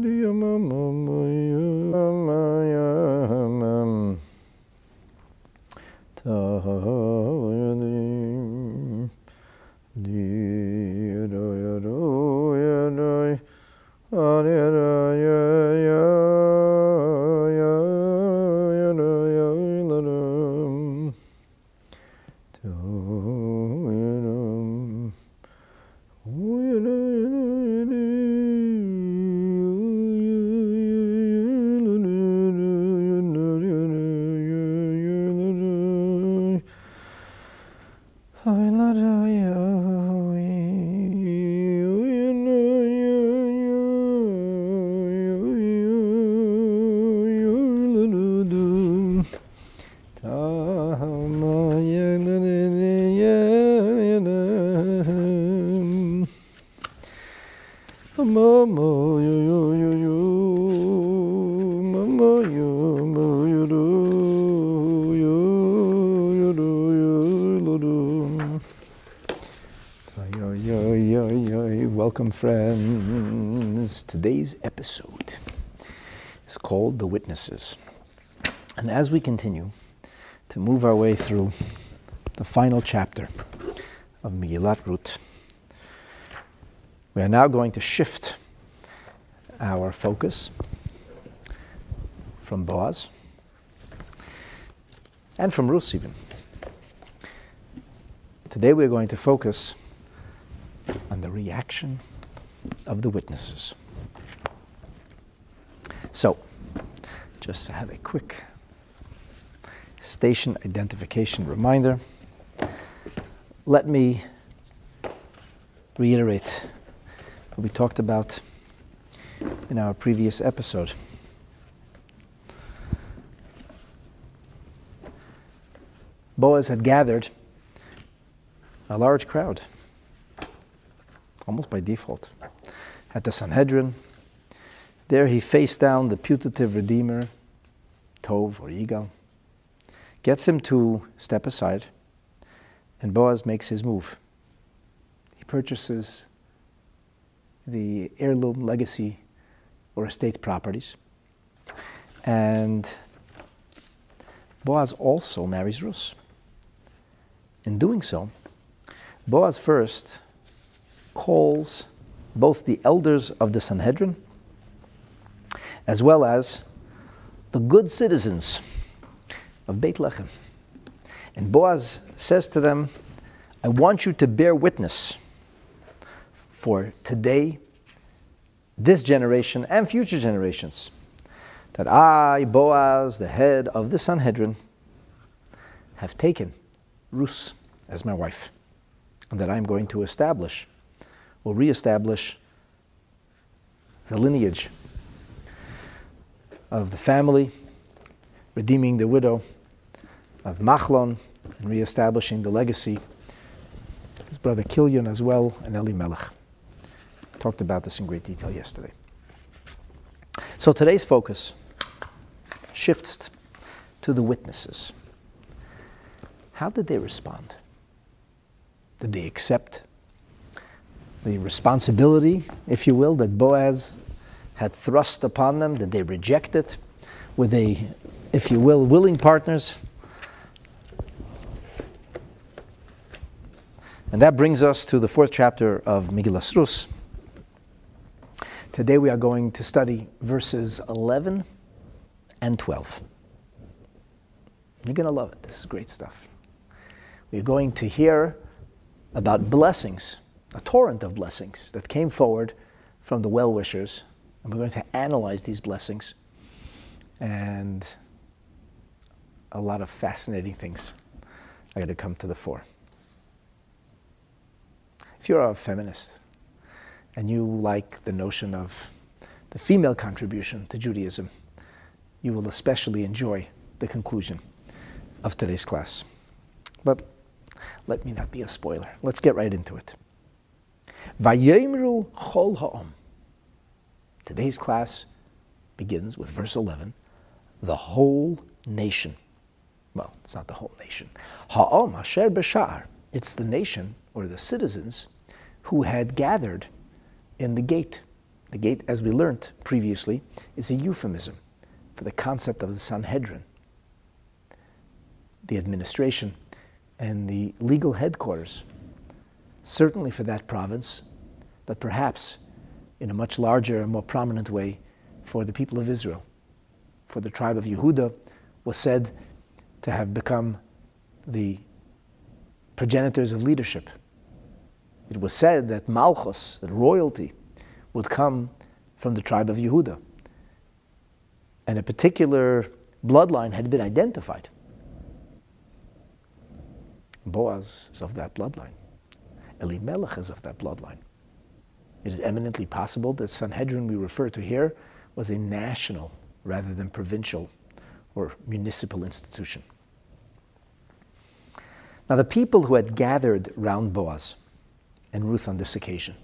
Diamamamoya. Welcome, friends. Today's episode is called The Witnesses. And as we continue to move our way through the final chapter of Megillat Ruth, we are now going to shift our focus from Boaz and from Ruth even. Today we're going to focus of the witnesses. So, just to have a quick station identification reminder, let me reiterate what we talked about in our previous episode. Boaz had gathered a large crowd almost by default, at the Sanhedrin. There he faced down the putative redeemer, Tov or Yigal, gets him to step aside, and Boaz makes his move. He purchases the heirloom legacy or estate properties. And Boaz also marries Ruth. In doing so, Boaz first calls both the elders of the Sanhedrin as well as the good citizens of Beit Lechem. And Boaz says to them, I want you to bear witness for today, this generation, and future generations, that I, Boaz, the head of the Sanhedrin, have taken Ruth as my wife, and that I am going to establish will reestablish the lineage of the family, redeeming the widow of Machlon, and reestablishing the legacy his brother Kilion as well, and Elimelech. Talked about this in great detail yesterday. So today's focus shifts to the witnesses. How did they respond? Did they accept the responsibility, if you will, that Boaz had thrust upon them, that they rejected with a, if you will, willing partners. And that brings us to the fourth chapter of Megillas Rus. Today we are going to study verses 11 and 12. You're going to love it. This is great stuff. We're going to hear about blessings a torrent of blessings that came forward from the well wishers. And we're going to analyze these blessings and a lot of fascinating things are going to come to the fore. If you're a feminist and you like the notion of the female contribution to Judaism, you will especially enjoy the conclusion of today's class. But let me not be a spoiler. Let's get right into it. Chol ha'om. Today's class begins with verse 11. The whole nation. Well, it's not the whole nation. Ha'om asher b'sha'ar. It's the nation or the citizens who had gathered in the gate, The gate, as we learned previously, is a euphemism for the concept of the Sanhedrin, the administration and the legal headquarters, certainly for that province, but perhaps in a much larger and more prominent way for the people of Israel. For the tribe of Yehuda was said to have become the progenitors of leadership. It was said that Malchus, that royalty, would come from the tribe of Yehuda. And a particular bloodline had been identified. Boaz is of that bloodline. Elimelech is of that bloodline. It is eminently possible that Sanhedrin we refer to here was a national rather than provincial or municipal institution. Now, the people who had gathered round Boaz and Ruth on this occasion,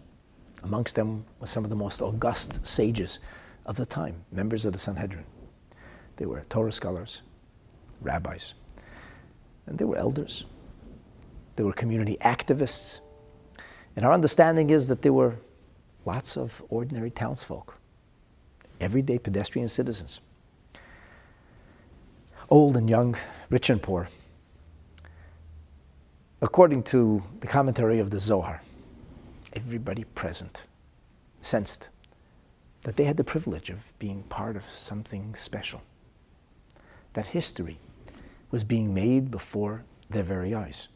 amongst them were some of the most august sages of the time, members of the Sanhedrin. They were Torah scholars, rabbis, and they were elders. They were community activists. And our understanding is that there were lots of ordinary townsfolk, everyday pedestrian citizens, old and young, rich and poor. According to the commentary of the Zohar, everybody present sensed that they had the privilege of being part of something special, that history was being made before their very eyes.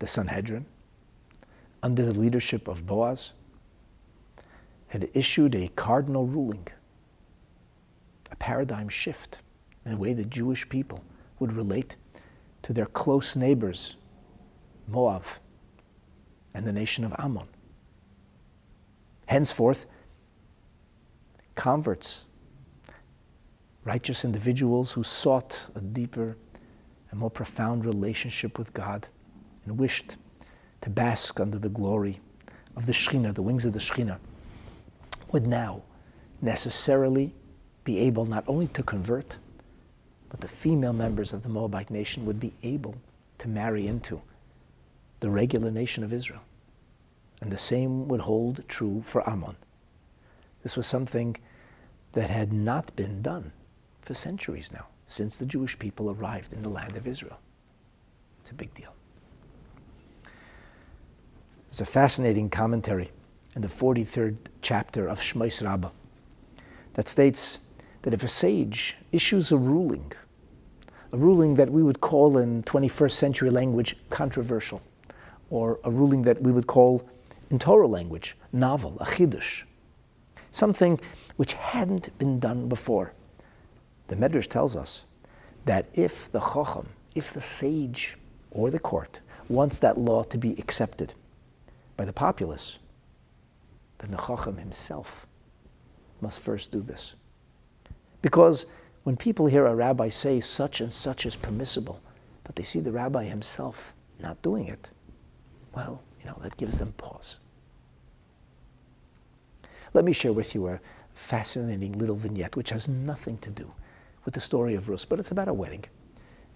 The Sanhedrin, under the leadership of Boaz, had issued a cardinal ruling, a paradigm shift in the way the Jewish people would relate to their close neighbors, Moab and the nation of Ammon. Henceforth, converts, righteous individuals who sought a deeper and more profound relationship with God and wished to bask under the glory of the Shekhinah, the wings of the Shekhinah, would now necessarily be able not only to convert, but the female members of the Moabite nation would be able to marry into the regular nation of Israel. And the same would hold true for Ammon. This was something that had not been done for centuries now, since the Jewish people arrived in the land of Israel. It's a big deal. It's a fascinating commentary in the 43rd chapter of Shmos Rabbah that states that if a sage issues a ruling, a ruling that we would call in 21st century language controversial, or a ruling that we would call in Torah language novel, a chidush, something which hadn't been done before. The Medrash tells us that if the chacham, if the sage or the court wants that law to be accepted by the populace, then the chacham himself must first do this. Because when people hear a rabbi say such and such is permissible, but they see the rabbi himself not doing it, well, you know, that gives them pause. Let me share with you a fascinating little vignette which has nothing to do with the story of Rus, but it's about a wedding.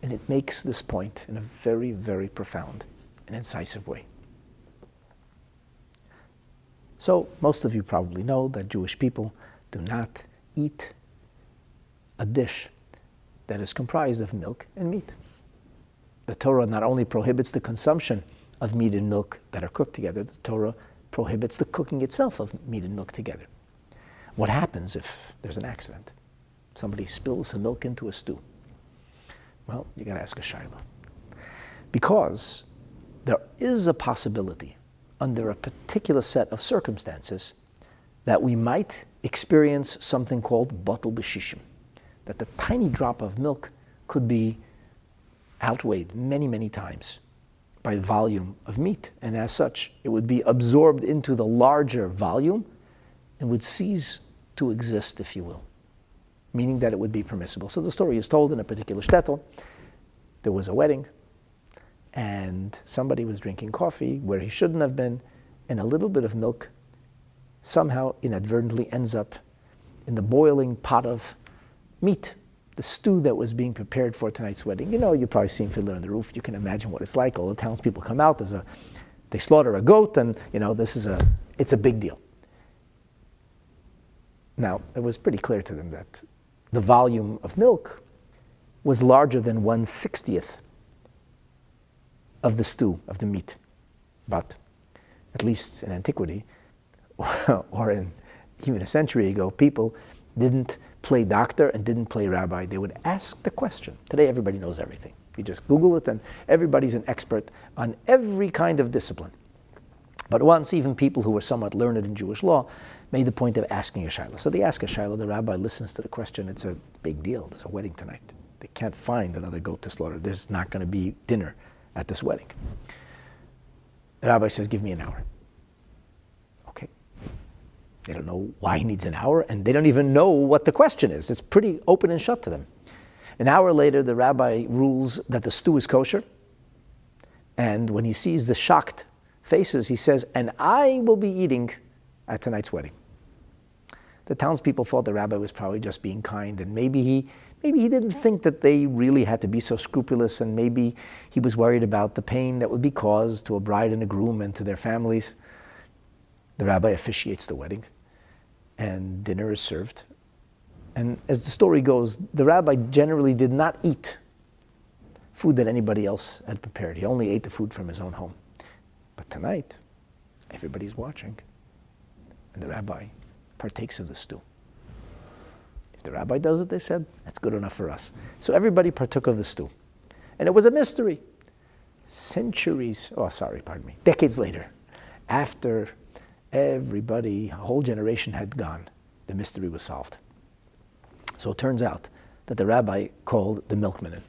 And it makes this point in a very, very profound and incisive way. So, most of you probably know that Jewish people do not eat a dish that is comprised of milk and meat. The Torah not only prohibits the consumption of meat and milk that are cooked together, the Torah prohibits the cooking itself of meat and milk together. What happens if there's an accident? Somebody spills some milk into a stew. Well, you got to ask a shaila. Because there is a possibility under a particular set of circumstances that we might experience something called batul b'shishim, that the tiny drop of milk could be outweighed many, many times by volume of meat. And as such, it would be absorbed into the larger volume and would cease to exist, if you will, meaning that it would be permissible. So the story is told in a particular shtetl. There was a wedding, and somebody was drinking coffee where he shouldn't have been, and a little bit of milk somehow inadvertently ends up in the boiling pot of meat, the stew that was being prepared for tonight's wedding. You know, you've probably seen Fiddler on the Roof. You can imagine what it's like. All the townspeople come out. There's a, they slaughter a goat, and you know, this is a, it's a big deal. Now, it was pretty clear to them that the volume of milk was larger than 1 60th of the stew, of the meat. But, at least in antiquity, or in even a century ago, people didn't play doctor and didn't play rabbi. They would ask the question. Today, everybody knows everything. You just Google it, and everybody's an expert on every kind of discipline. But once, even people who were somewhat learned in Jewish law made the point of asking a shaila. So they ask a shaila, the rabbi listens to the question. It's a big deal. There's a wedding tonight. They can't find another goat to slaughter. There's not going to be dinner at this wedding. The rabbi says, Give me an hour. Okay. They don't know why he needs an hour, and they don't even know what the question is. It's pretty open and shut to them. An hour later, the rabbi rules that the stew is kosher. And when he sees the shocked faces, he says, And I will be eating at tonight's wedding. The townspeople thought the rabbi was probably just being kind, and maybe he, maybe he didn't think that they really had to be so scrupulous, and maybe he was worried about the pain that would be caused to a bride and a groom and to their families. The rabbi officiates the wedding, and dinner is served. And as the story goes, the rabbi generally did not eat food that anybody else had prepared. He only ate the food from his own home. But tonight, everybody's watching, and the rabbi partakes of the stew. The rabbi does what they said, that's good enough for us. So everybody partook of the stew. And it was a mystery. Centuries, oh, sorry, pardon me, decades later, after everybody, a whole generation had gone, the mystery was solved. So it turns out that the rabbi called the milkman in.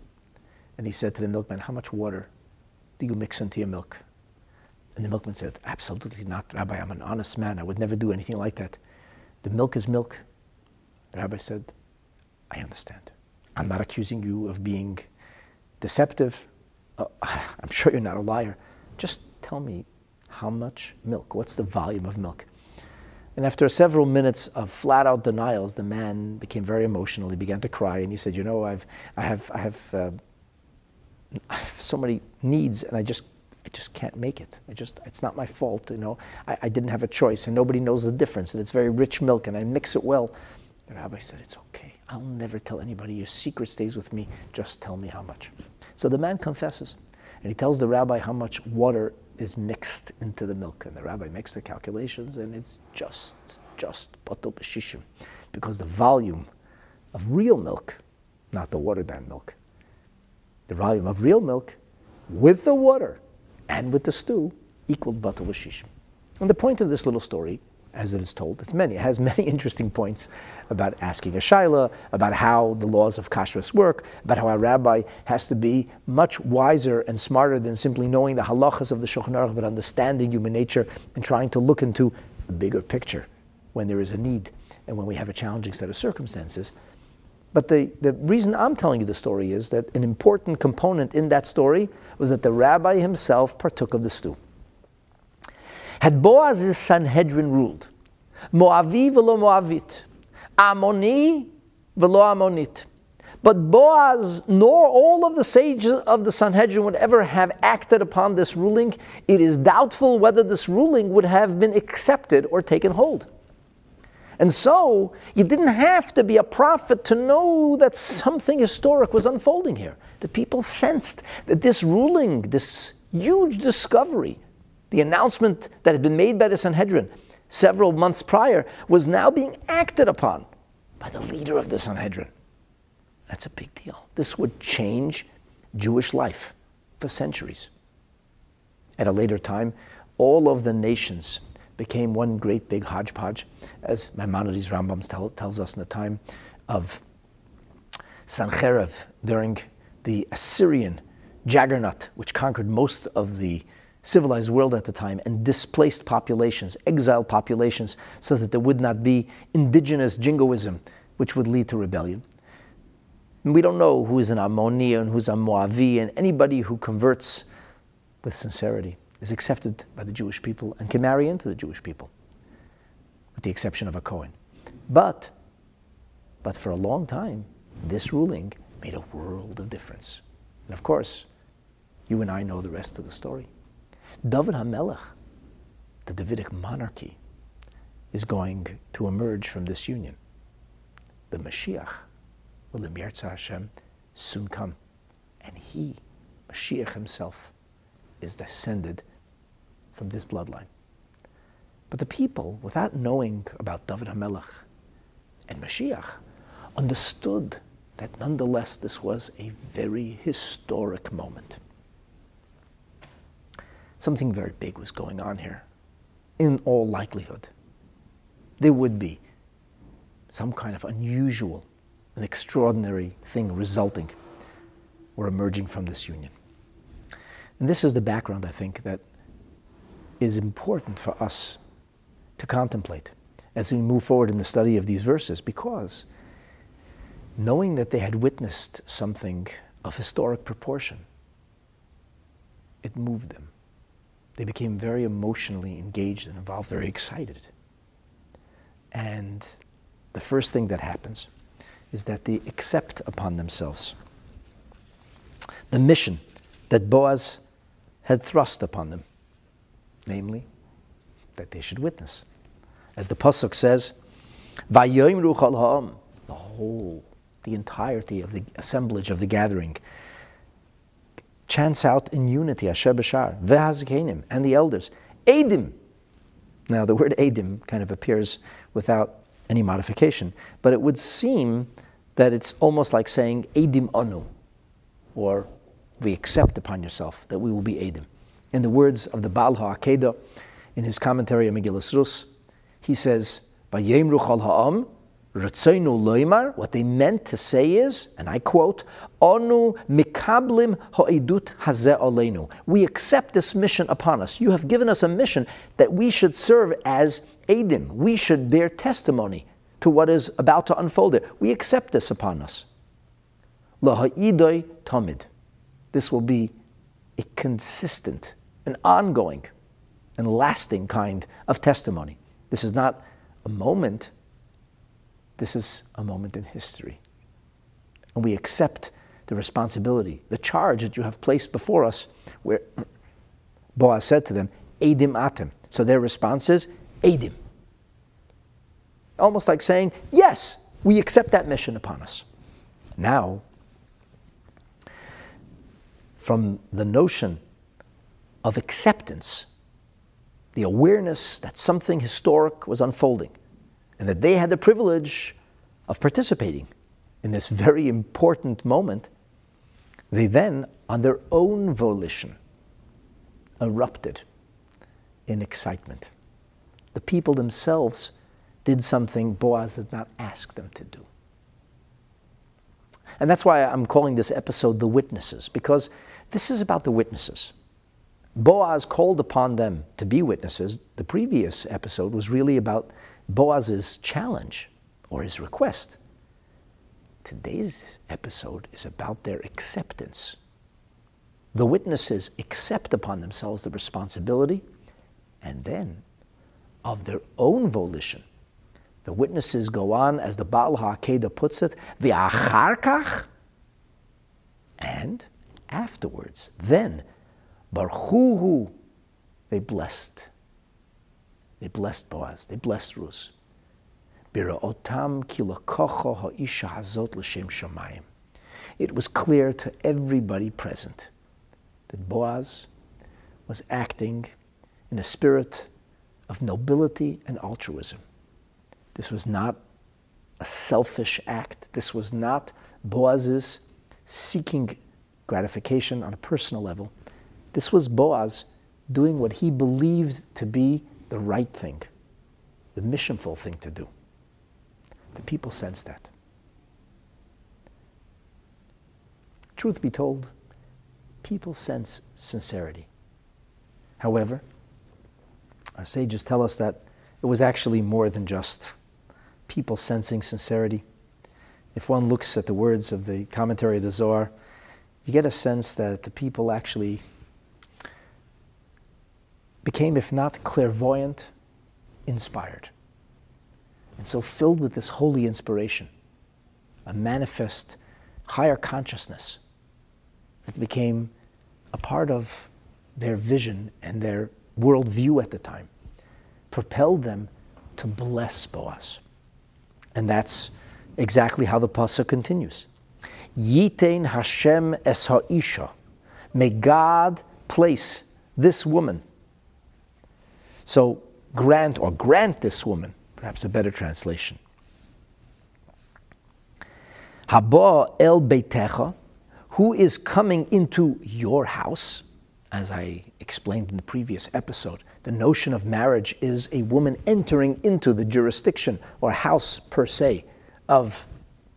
And he said to the milkman, How much water do you mix into your milk? And the milkman said, Absolutely not, Rabbi. I'm an honest man. I would never do anything like that. The milk is milk. The rabbi said, I understand. I'm not accusing you of being deceptive. Uh, I'm sure you're not a liar. Just tell me how much milk, what's the volume of milk? And after several minutes of flat out denials, the man became very emotional. He began to cry and he said, You know, I've, I, have, I, have, uh, I have so many needs and I just I just can't make it. I just, it's not my fault, you know. I, I didn't have a choice, and nobody knows the difference. And it's very rich milk, and I mix it well. The rabbi said, It's okay. I'll never tell anybody. Your secret stays with me. Just tell me how much. So the man confesses, and he tells the rabbi how much water is mixed into the milk. And the rabbi makes the calculations, and it's just, just batul b'shishim, because the volume of real milk, not the watered down milk, the volume of real milk with the water and with the stew equaled batul shishim. And the point of this little story, as it is told, it's many. It has many interesting points about asking a shaila, about how the laws of kashrus work, about how a rabbi has to be much wiser and smarter than simply knowing the halachas of the Shulchan Aruch, but understanding human nature and trying to look into the bigger picture when there is a need and when we have a challenging set of circumstances. But the, the reason I'm telling you the story is that an important component in that story was that the rabbi himself partook of the stew. Had Boaz's Sanhedrin ruled, Moavi velo Moavit, Amoni velo Amonit, but Boaz nor all of the sages of the Sanhedrin would ever have acted upon this ruling, it is doubtful whether this ruling would have been accepted or taken hold. And so, you didn't have to be a prophet to know that something historic was unfolding here. The people sensed that this ruling, this huge discovery, the announcement that had been made by the Sanhedrin several months prior, was now being acted upon by the leader of the Sanhedrin. That's a big deal. This would change Jewish life for centuries. At a later time, all of the nations became one great big hodgepodge, as Maimonides Rambam tell, tells us in the time of Sancherib during the Assyrian juggernaut, which conquered most of the civilized world at the time and displaced populations, exiled populations, so that there would not be indigenous jingoism, which would lead to rebellion. And we don't know who is an Ammoni and who's a Moavi, and anybody who converts with sincerity is accepted by the Jewish people and can marry into the Jewish people, with the exception of a Cohen. But, but for a long time, this ruling made a world of difference. And of course, you and I know the rest of the story. David HaMelech, the Davidic monarchy, is going to emerge from this union. The Mashiach will Hashem soon come. And he, Mashiach himself, is descended from this bloodline. But the people, without knowing about David HaMelech and Mashiach, understood that nonetheless this was a very historic moment. Something very big was going on here, in all likelihood. There would be some kind of unusual, an extraordinary thing resulting or emerging from this union. And this is the background, I think, that is important for us to contemplate as we move forward in the study of these verses because knowing that they had witnessed something of historic proportion, it moved them. They became very emotionally engaged and involved, very excited. And the first thing that happens is that they accept upon themselves the mission that Boaz had thrust upon them, namely, that they should witness. As the Pasuk says, the whole, the entirety of the assemblage of the gathering chants out in unity, Asher Bashar, Vehazkenim, and the elders, Edim. Now, the word Edim kind of appears without any modification, but it would seem that it's almost like saying Edim Anu, or we accept upon yourself that we will be Edim. In the words of the Baal HaAkedah, in his commentary on Megillah Rus, he says, ha'am, loimar, what they meant to say is, and I quote, Onu mikablim ha'idut hazeh. We accept this mission upon us. You have given us a mission that we should serve as Adim. We should bear testimony to what is about to unfold there. We accept this upon us. Laha'idoi tamid. This will be a consistent, an ongoing, and lasting kind of testimony. This is not a moment, this is a moment in history. And we accept the responsibility, the charge that you have placed before us, where Boaz said to them, Edim atem. So their response is, Edim. Almost like saying, Yes, we accept that mission upon us. Now, from the notion of acceptance the awareness that something historic was unfolding and that they had the privilege of participating in this very important moment, they then, on their own volition, erupted in excitement. The people themselves did something Boaz did not ask them to do. And that's why I'm calling this episode The Witnesses, because this is about the witnesses. Boaz called upon them to be witnesses. The previous episode was really about Boaz's challenge or his request. Today's episode is about their acceptance. The witnesses accept upon themselves the responsibility and then, of their own volition, the witnesses go on, as the Baal HaAkedah puts it, the acharkach, and afterwards, then Barchuhu, they blessed. They blessed Boaz. They blessed Ruth. It was clear to everybody present that Boaz was acting in a spirit of nobility and altruism. This was not a selfish act. This was not Boaz's seeking gratification on a personal level. This was Boaz doing what he believed to be the right thing, the missionful thing to do. The people sense that. Truth be told, people sense sincerity. However, our sages tell us that it was actually more than just people sensing sincerity. If one looks at the words of the commentary of the Zohar, you get a sense that the people actually became, if not clairvoyant, inspired. And so filled with this holy inspiration, a manifest higher consciousness that became a part of their vision and their worldview at the time, propelled them to bless Boaz. And that's exactly how the pasuk continues. Yitain Hashem es ha'isha. May God place this woman. So grant or grant this woman, perhaps a better translation. Haba el beitecha, who is coming into your house, as I explained in the previous episode. The notion of marriage is a woman entering into the jurisdiction or house per se of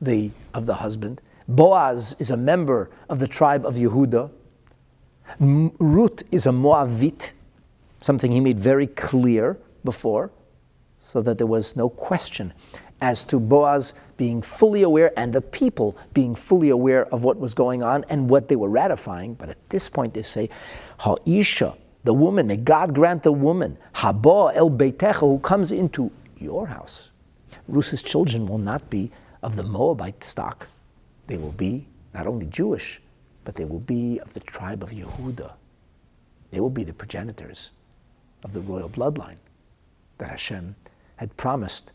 the, of the husband. Boaz is a member of the tribe of Yehuda. Ruth is a Moavite, something he made very clear before, so that there was no question as to Boaz being fully aware and the people being fully aware of what was going on and what they were ratifying. But at this point, they say, Ha'isha, the woman, may God grant the woman, Haba el Beitecha, who comes into your house. Ruth's children will not be of the Moabite stock. They will be not only Jewish, but they will be of the tribe of Yehuda. They will be the progenitors of the royal bloodline that Hashem had promised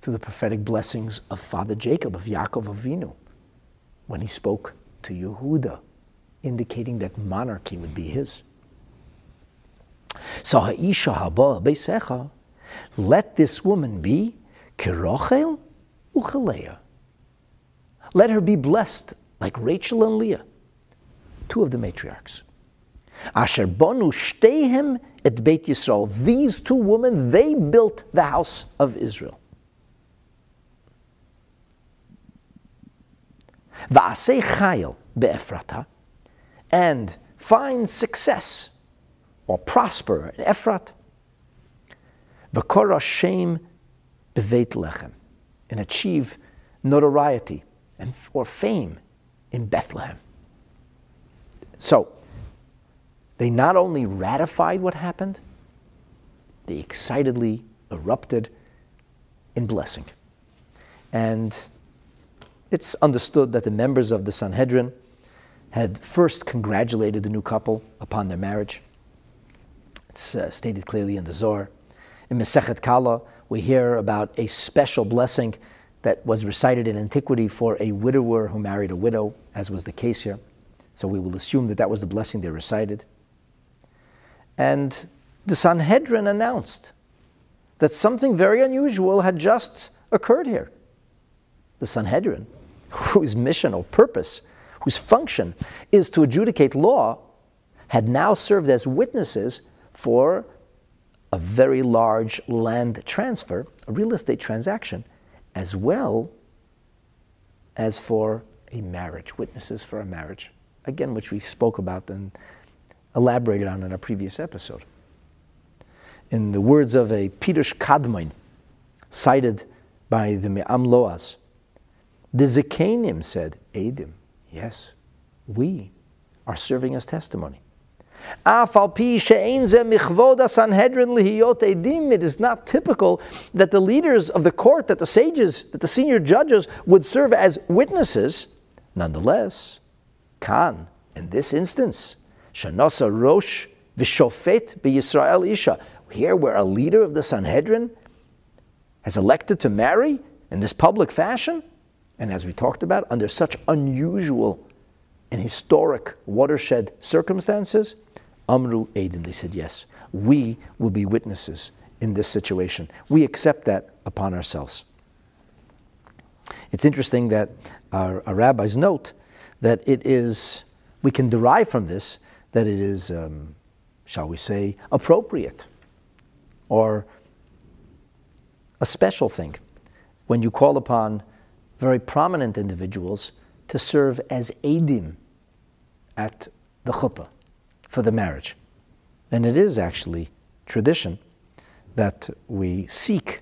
through the prophetic blessings of Father Jacob, of Yaakov Avinu, when he spoke to Yehuda, indicating that monarchy would be his. So ha'isha haba beisecha, let this woman be kirochel uchaleah. Let her be blessed like Rachel and Leah, two of the matriarchs. Asher bonu shtehem et Beit Yisrael. These two women, they built the house of Israel. Va'asei chayil be'efrata, and find success or prosper in Ephrat. V'kora shem beveit lechem, and achieve notoriety and, or fame in Bethlehem. So, they not only ratified what happened, they excitedly erupted in blessing. And it's understood that the members of the Sanhedrin had first congratulated the new couple upon their marriage. It's uh, stated clearly in the Zohar. In Masechet Kala, we hear about a special blessing that was recited in antiquity for a widower who married a widow, as was the case here. So we will assume that that was the blessing they recited. And the Sanhedrin announced that something very unusual had just occurred here. The Sanhedrin, whose mission or purpose, whose function is to adjudicate law, had now served as witnesses for a very large land transfer, a real estate transaction as well as for a marriage, witnesses for a marriage, again, which we spoke about and elaborated on in a previous episode. In the words of a Pirush Kadmon, cited by the Me'am Loaz, the Zekanim said, Adim, yes, we are serving as testimony. It is not typical that the leaders of the court, that the sages, that the senior judges would serve as witnesses. Nonetheless, Khan, in this instance, Shanasa Rosh Vishofet Yisrael Isha, here where a leader of the Sanhedrin has elected to marry in this public fashion, and as we talked about, under such unusual and historic watershed circumstances, Amru Aiden, they said, yes, we will be witnesses in this situation. We accept that upon ourselves. It's interesting that our, our rabbis note that it is, we can derive from this that it is, um, shall we say, appropriate or a special thing when you call upon very prominent individuals to serve as adim at the chuppah for the marriage. And it is actually tradition that we seek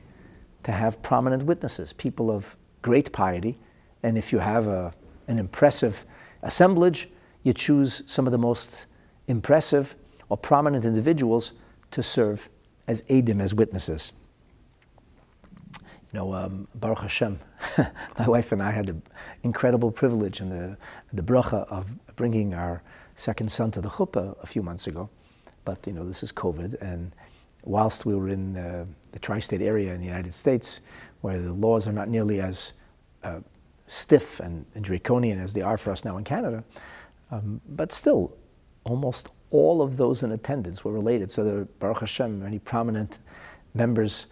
to have prominent witnesses, people of great piety. And if you have a, an impressive assemblage, you choose some of the most impressive or prominent individuals to serve as Adim, as witnesses. You know, um, Baruch Hashem, my wife and I had the incredible privilege and the, the bracha of bringing our second son to the chuppah a few months ago. But, you know, this is COVID, and whilst we were in uh, the tri state area in the United States, where the laws are not nearly as uh, stiff and, and, draconian as they are for us now in Canada, um, but still, almost all of those in attendance were related. So there were, Baruch Hashem, many prominent members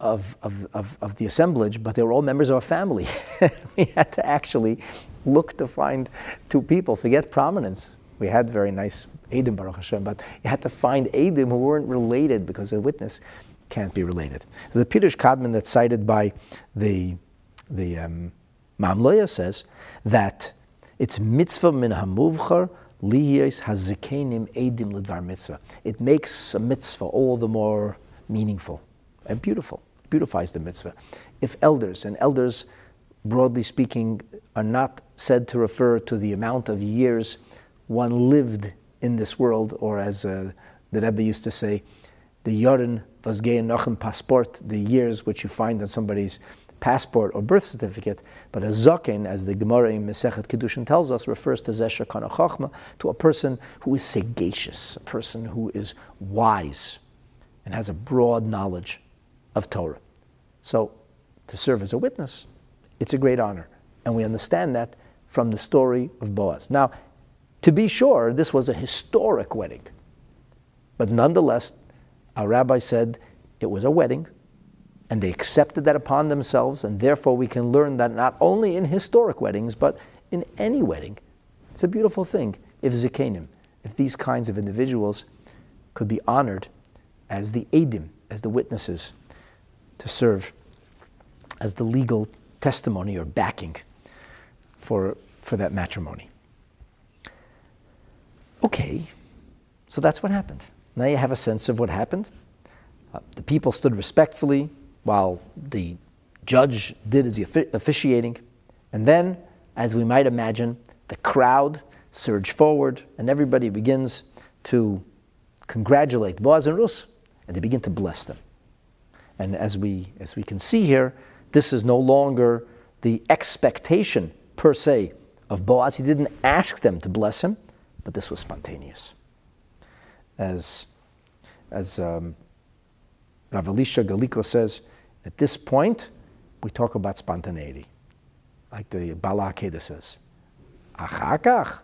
of, of, of, of, the assemblage, but they were all members of our family. we had to actually look to find two people, forget prominence. We had very nice Edim, Baruch Hashem, but you had to find Edim who weren't related because a witness can't be related. The Pirush Kadmon that's cited by the, the um, Me'am Loaz says that it's mitzvah min hamuvchar liyos hazikenim edim lidvar mitzvah. It makes a mitzvah all the more meaningful and beautiful, beautifies the mitzvah. If elders, and elders, broadly speaking, are not said to refer to the amount of years one lived in this world, or as uh, the Rebbe used to say, the Yorin Vasgein Nochem passport, the years which you find on somebody's passport or birth certificate, but a zaken, as the Gemara in Mesechet Kiddushin tells us, refers to Zesher Kana Chachma, to a person who is sagacious, a person who is wise and has a broad knowledge of Torah. So, to serve as a witness, it's a great honor. And we understand that from the story of Boaz. Now, to be sure, this was a historic wedding. But nonetheless, our rabbi said it was a wedding, and they accepted that upon themselves, and therefore we can learn that not only in historic weddings, but in any wedding, it's a beautiful thing if zikanim, if these kinds of individuals could be honored as the edim, as the witnesses, to serve as the legal testimony or backing for, for that matrimony. Okay, so that's what happened. Now you have a sense of what happened. Uh, the people stood respectfully while the judge did his officiating. And then, as we might imagine, the crowd surged forward and everybody begins to congratulate Boaz and Rus and they begin to bless them. And as we, as we can see here, this is no longer the expectation per se of Boaz. He didn't ask them to bless him, but this was spontaneous. As, as um, Rav Elisha Gallico says, at this point, we talk about spontaneity, like the Baal HaAkedah says. Achakach,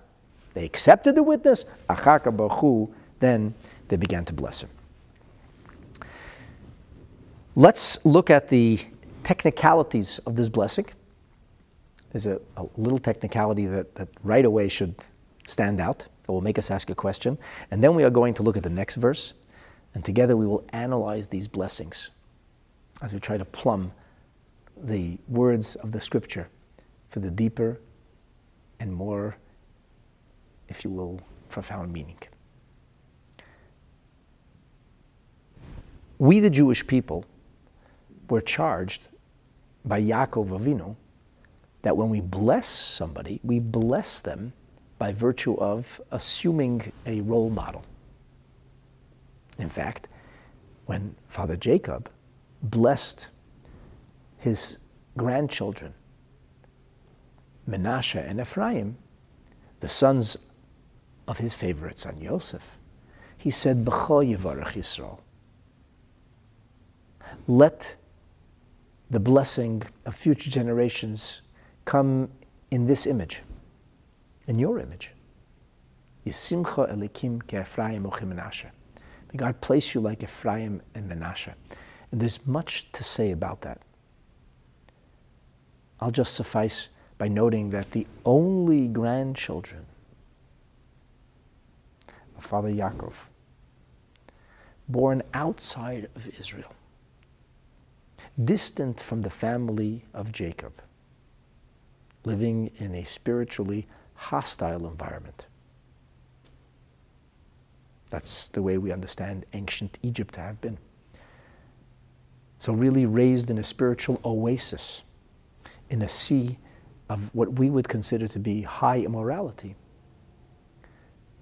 they accepted the witness. Achaka bachu, then they began to bless him. Let's look at the technicalities of this blessing. There's a, a little technicality that, that right away should stand out, that will make us ask a question. And then we are going to look at the next verse, and together we will analyze these blessings as we try to plumb the words of the scripture for the deeper and more, if you will, profound meaning. We, the Jewish people, were charged by Yaakov Avinu that when we bless somebody, we bless them by virtue of assuming a role model. In fact, when Father Jacob blessed his grandchildren, Menashe and Ephraim, the sons of his favorite son Yosef, he said, B'cho Yivarach Yisrael. Let the blessing of future generations come in this image, in your image. Yisimcha elikim ke'Ephraim Menashe. May God place you like Ephraim and Menashe. And there's much to say about that. I'll just suffice by noting that the only grandchildren of Father Yaakov, born outside of Israel, distant from the family of Jacob, living in a spiritually hostile environment. That's the way we understand ancient Egypt to have been. So, really raised in a spiritual oasis, in a sea of what we would consider to be high immorality.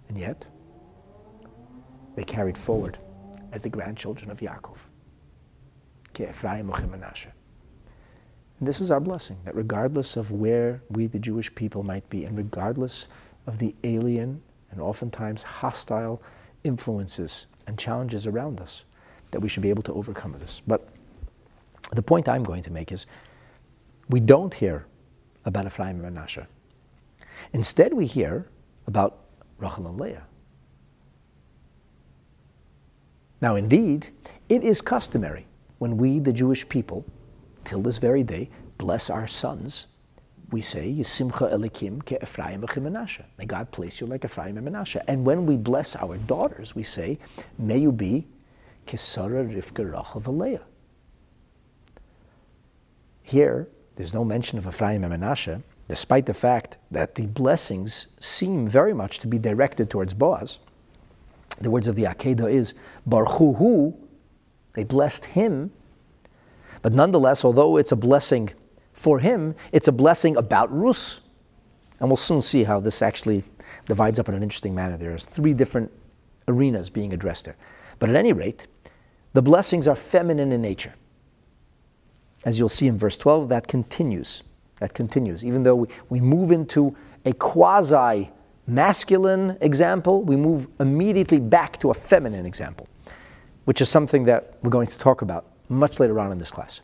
And yet, they carried forward as the grandchildren of Yaakov. And this is our blessing, that regardless of where we, the Jewish people, might be, and regardless of the alien and oftentimes hostile influences and challenges around us, that we should be able to overcome this. But the point I'm going to make is we don't hear about Ephraim and Manasseh. Instead, we hear about Rachel and Leah. Now, indeed, it is customary when we, the Jewish people, till this very day, bless our sons, we say, Yisimcha Elikim ke Ephraim Menashe. May God place you like Ephraim and Menashe. And when we bless our daughters, we say, May you be Kesara Rivka Rachel Valeah. Here, there's no mention of Ephraim and Menashe, despite the fact that the blessings seem very much to be directed towards Boaz. The words of the Akedah is, Barchuhu, they blessed him. But nonetheless, although it's a blessing for him, it's a blessing about Rus. And we'll soon see how this actually divides up in an interesting manner. There's three different arenas being addressed there. But at any rate, the blessings are feminine in nature. As you'll see in verse 12, that continues. That continues. Even though we, we move into a quasi masculine example, we move immediately back to a feminine example, which is something that we're going to talk about much later on in this class.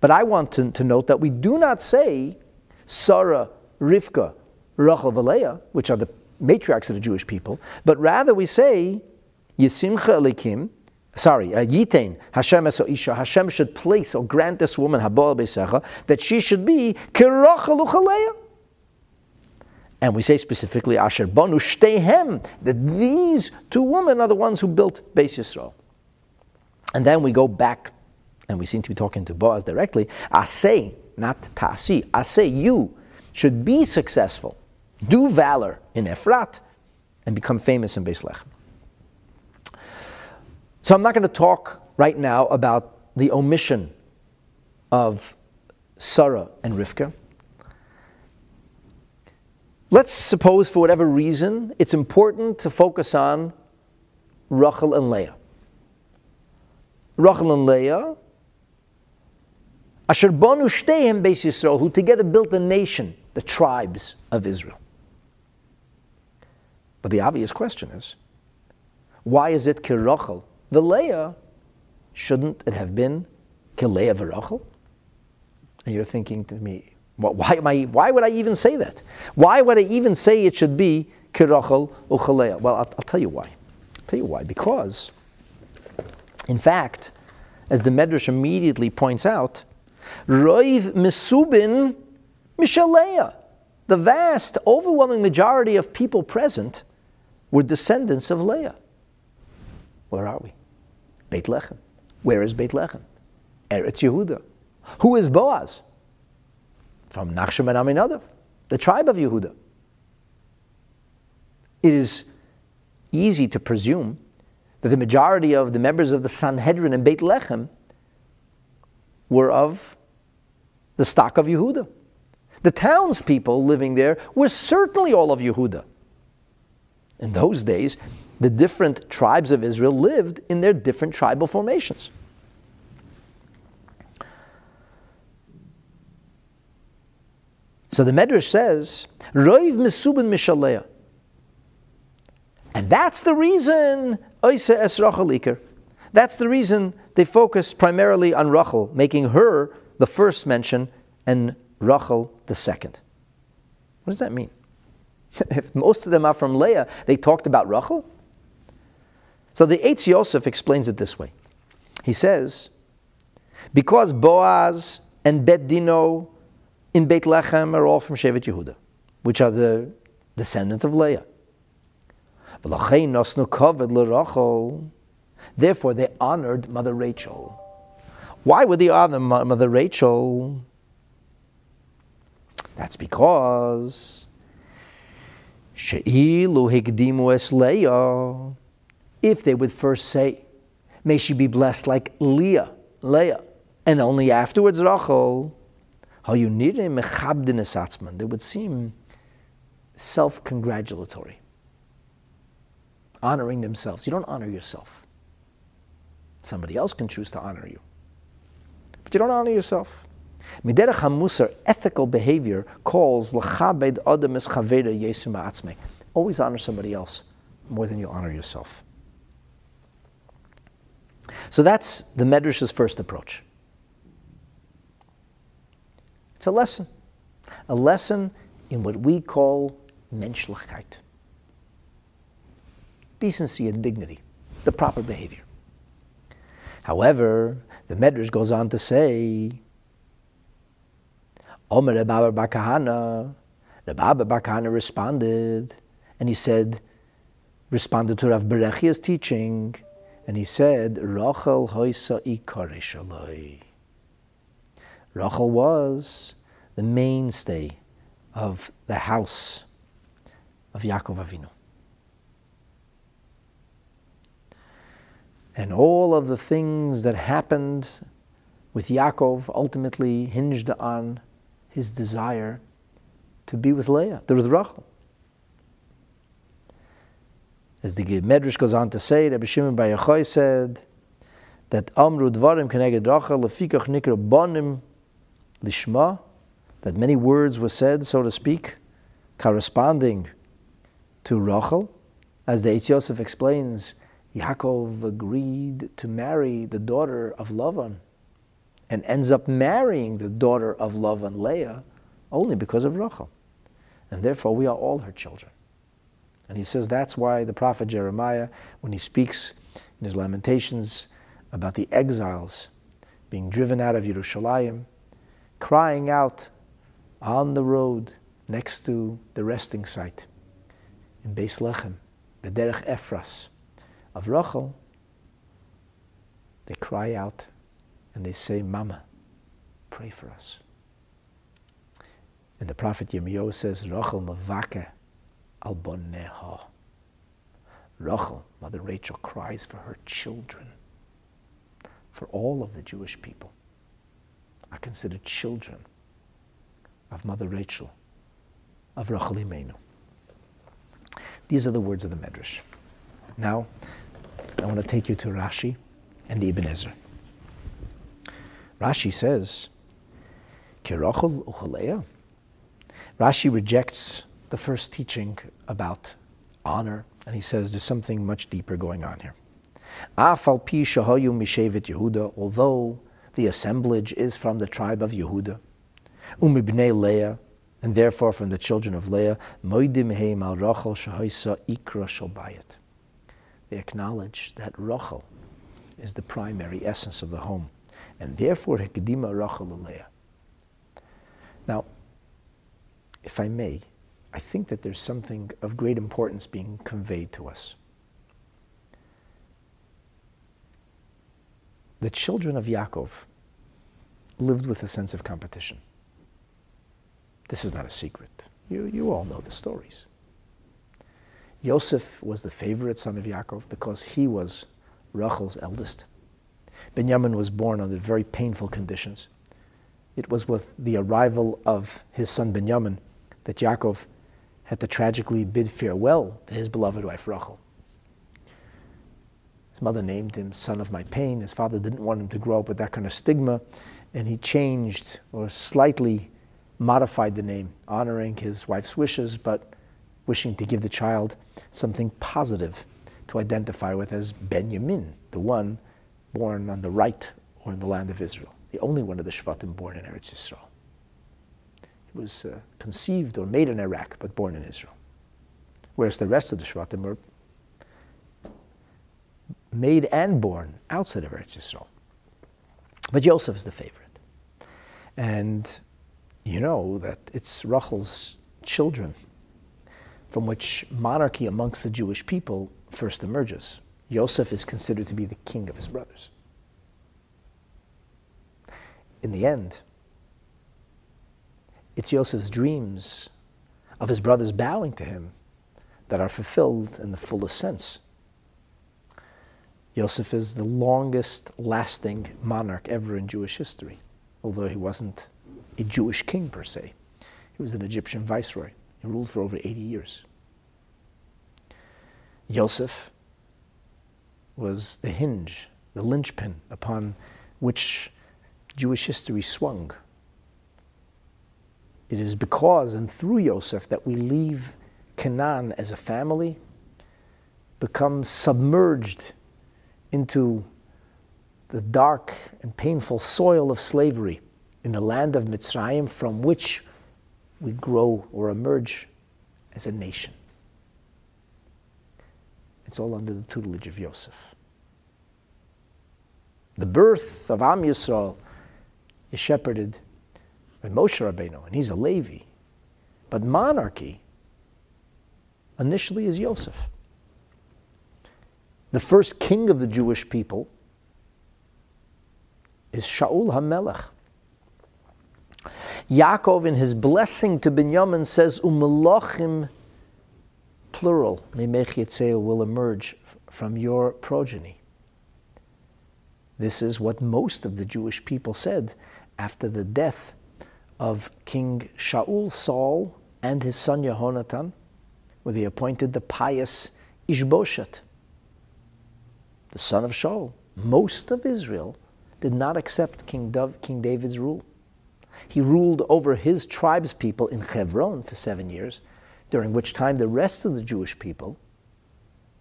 But I want to, to note that we do not say Sarah, Rivka, Rachel, Valeah, which are the matriarchs of the Jewish people, but rather we say Yisimcha Elikim, sorry, uh, Yitain, Hashem Isha, Hashem should place or grant this woman, Habal Besecha, that she should be Kirachel Uchaleah. And we say specifically, Asher Bonu Shtehem, that these two women are the ones who built Beis Yisrael. And then we go back, and we seem to be talking to Boaz directly. I say, not Tasi, I say you should be successful, do valor in Efrat, and become famous in Beis Lechem. So I'm not going to talk right now about the omission of Sarah and Rivka. Let's suppose, for whatever reason, it's important to focus on Rachel and Leah. Rachel and Leah, Asher Bonu Shteim Beis Yisrael, who together built the nation, the tribes of Israel. But the obvious question is, why is it Kirachel? The Leah, shouldn't it have been Kileah V'Rachel? And you're thinking to me, why, am I, why would I even say that? Why would I even say it should be kirachel uchalea? Well, I'll, I'll, tell you why. I'll tell you why. Because, in fact, as the Medrash immediately points out, roiv mesubin mishalea. The vast, overwhelming majority of people present were descendants of Leah. Where are we? Beit Lechem. Where is Beit Lechem? Eretz Yehuda. Who is Boaz? from Nachshon ben Aminadav, the tribe of Yehuda. It is easy to presume that the majority of the members of the Sanhedrin in Beit Lechem were of the stock of Yehuda. The townspeople living there were certainly all of Yehuda. In those days, the different tribes of Israel lived in their different tribal formations. So the Medrash says, Roiv Mesubin Mishalea. And that's the reason Oise es Rachel That's the reason they focus primarily on Rachel, making her the first mention and Rachel the second. What does that mean? if most of them are from Leah, they talked about Rachel? So the Eitz Yosef explains it this way. He says, because Boaz and Bet Dino in Beit Lechem are all from Shevet Yehuda, which are the descendant of Leah. Therefore, they honored Mother Rachel. Why would they honor Mother Rachel? That's because if they would first say, May she be blessed like Leah, Leah, and only afterwards Rachel, How you need him, they would seem self congratulatory, honoring themselves. You don't honor yourself. Somebody else can choose to honor you, but you don't honor yourself. Miderech HaMusar, ethical behavior, calls l'chabed adam es chaveda Always honor somebody else more than you honor yourself. So that's the Medrash's first approach. It's a lesson, a lesson in what we call menschlichkeit, decency and dignity, the proper behavior. However, the Medrash goes on to say, Omer Rebbe Bar Kahana, Rebbe Bar Kahana responded, and he said, responded to Rav Berechia's teaching, and he said, Rachel hoisa ikare Rachel was the mainstay of the house of Yaakov Avinu. And all of the things that happened with Yaakov ultimately hinged on his desire to be with Leah, with Rachel. As the Medrash goes on to say, Rabbi Shimon Bar Yochai said that Amru Dvarim Keneged Rachel Lefikach Nikra Bonim Lishma, that many words were said, so to speak, corresponding to Rachel. As the Eitz Yosef explains, Yaakov agreed to marry the daughter of Lavan and ends up marrying the daughter of Lavan, Leah, only because of Rachel. And therefore, we are all her children. And he says that's why the prophet Jeremiah, when he speaks in his Lamentations about the exiles being driven out of Yerushalayim, crying out on the road next to the resting site in Beis Lechem, Bederech Ephras of Rachel, they cry out and they say, Mama, pray for us. And the prophet Yirmiyahu says, Rachel mavake al bonneha. Rachel, Mother Rachel, cries for her children, for all of the Jewish people are considered children of Mother Rachel, of Rachel Imenu. These are the words of the Medrash. Now, I want to take you to Rashi and Ibn Ezra. Rashi says. Rashi rejects the first teaching about honor, and he says there's something much deeper going on here. Yehuda, although the assemblage is from the tribe of Yehuda, umibnei Leah, and therefore from the children of Leah, moidim heim al rachel shahaisa ikra. They acknowledge that Rachel is the primary essence of the home and therefore Hekdima Rachel Leah. Now, if I may, I think that there's something of great importance being conveyed to us. The children of Yaakov lived with a sense of competition. This is not a secret. You, you all know the stories. Yosef was the favorite son of Yaakov because he was Rachel's eldest. Benjamin was born under very painful conditions. It was with the arrival of his son Benjamin that Yaakov had to tragically bid farewell to his beloved wife Rachel. His mother named him son of my pain. His father didn't want him to grow up with that kind of stigma, and he changed or slightly modified the name, honoring his wife's wishes, but wishing to give the child something positive to identify with as Benjamin, the one born on the right or in the land of Israel, the only one of the Shvatim born in Eretz Yisrael. Was uh, conceived or made in Iraq, but born in Israel. Whereas the rest of the Shvatim were made and born outside of Eretz Yisrael. But Yosef is the favorite. And you know that it's Rachel's children from which monarchy amongst the Jewish people first emerges. Yosef is considered to be the king of his brothers. In the end, it's Yosef's dreams of his brothers bowing to him that are fulfilled in the fullest sense. Yosef is the longest lasting monarch ever in Jewish history, although he wasn't a Jewish king per se. He was an Egyptian viceroy. He ruled for over 80 years. Yosef was the hinge, the linchpin upon which Jewish history swung. It is because and through Yosef that we leave Canaan as a family, become submerged into the dark and painful soil of slavery in the land of Mitzrayim from which we grow or emerge as a nation. It's all under the tutelage of Yosef. The birth of Am Yisrael is shepherded by Moshe Rabbeinu, and he's a Levi. But monarchy initially is Yosef. The first king of the Jewish people is Shaul HaMelech. Yaakov, in his blessing to Binyamin, says, Umelachim, plural, will emerge from your progeny. This is what most of the Jewish people said after the death of King Shaul, Saul, and his son Yehonatan, where they appointed the pious Ishboshet, the son of Shaul. Most of Israel did not accept King, King David's rule. He ruled over his tribes people in Hebron for seven years, during which time the rest of the Jewish people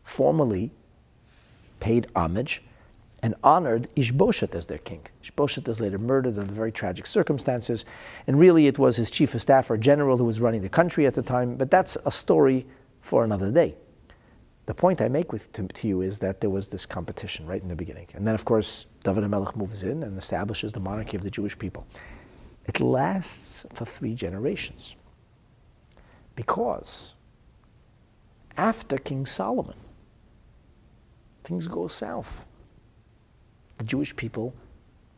formally paid homage and honored Ishbosheth as their king. Ishbosheth is later murdered under very tragic circumstances, and really it was his chief of staff or general who was running the country at the time, but that's a story for another day. The point I make with, to, to, you is that there was this competition right in the beginning. And then, of course, David HaMelech moves in and establishes the monarchy of the Jewish people. It lasts for three generations. Because after King Solomon, things go south. The Jewish people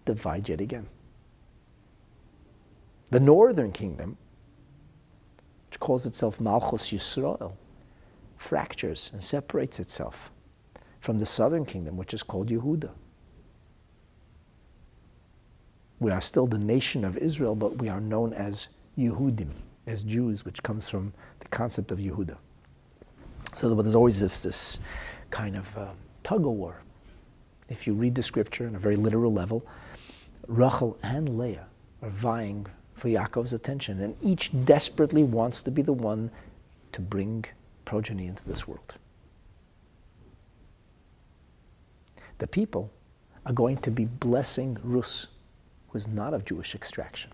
divide yet again. The northern kingdom, which calls itself Malchus Yisrael, fractures and separates itself from the southern kingdom, which is called Yehuda. We are still the nation of Israel, but we are known as Yehudim, as Jews, which comes from the concept of Yehuda. So there's always this, this kind of uh, tug of war. If you read the scripture on a very literal level, Rachel and Leah are vying for Yaakov's attention, and each desperately wants to be the one to bring progeny into this world. The people are going to be blessing Rus, who is not of Jewish extraction.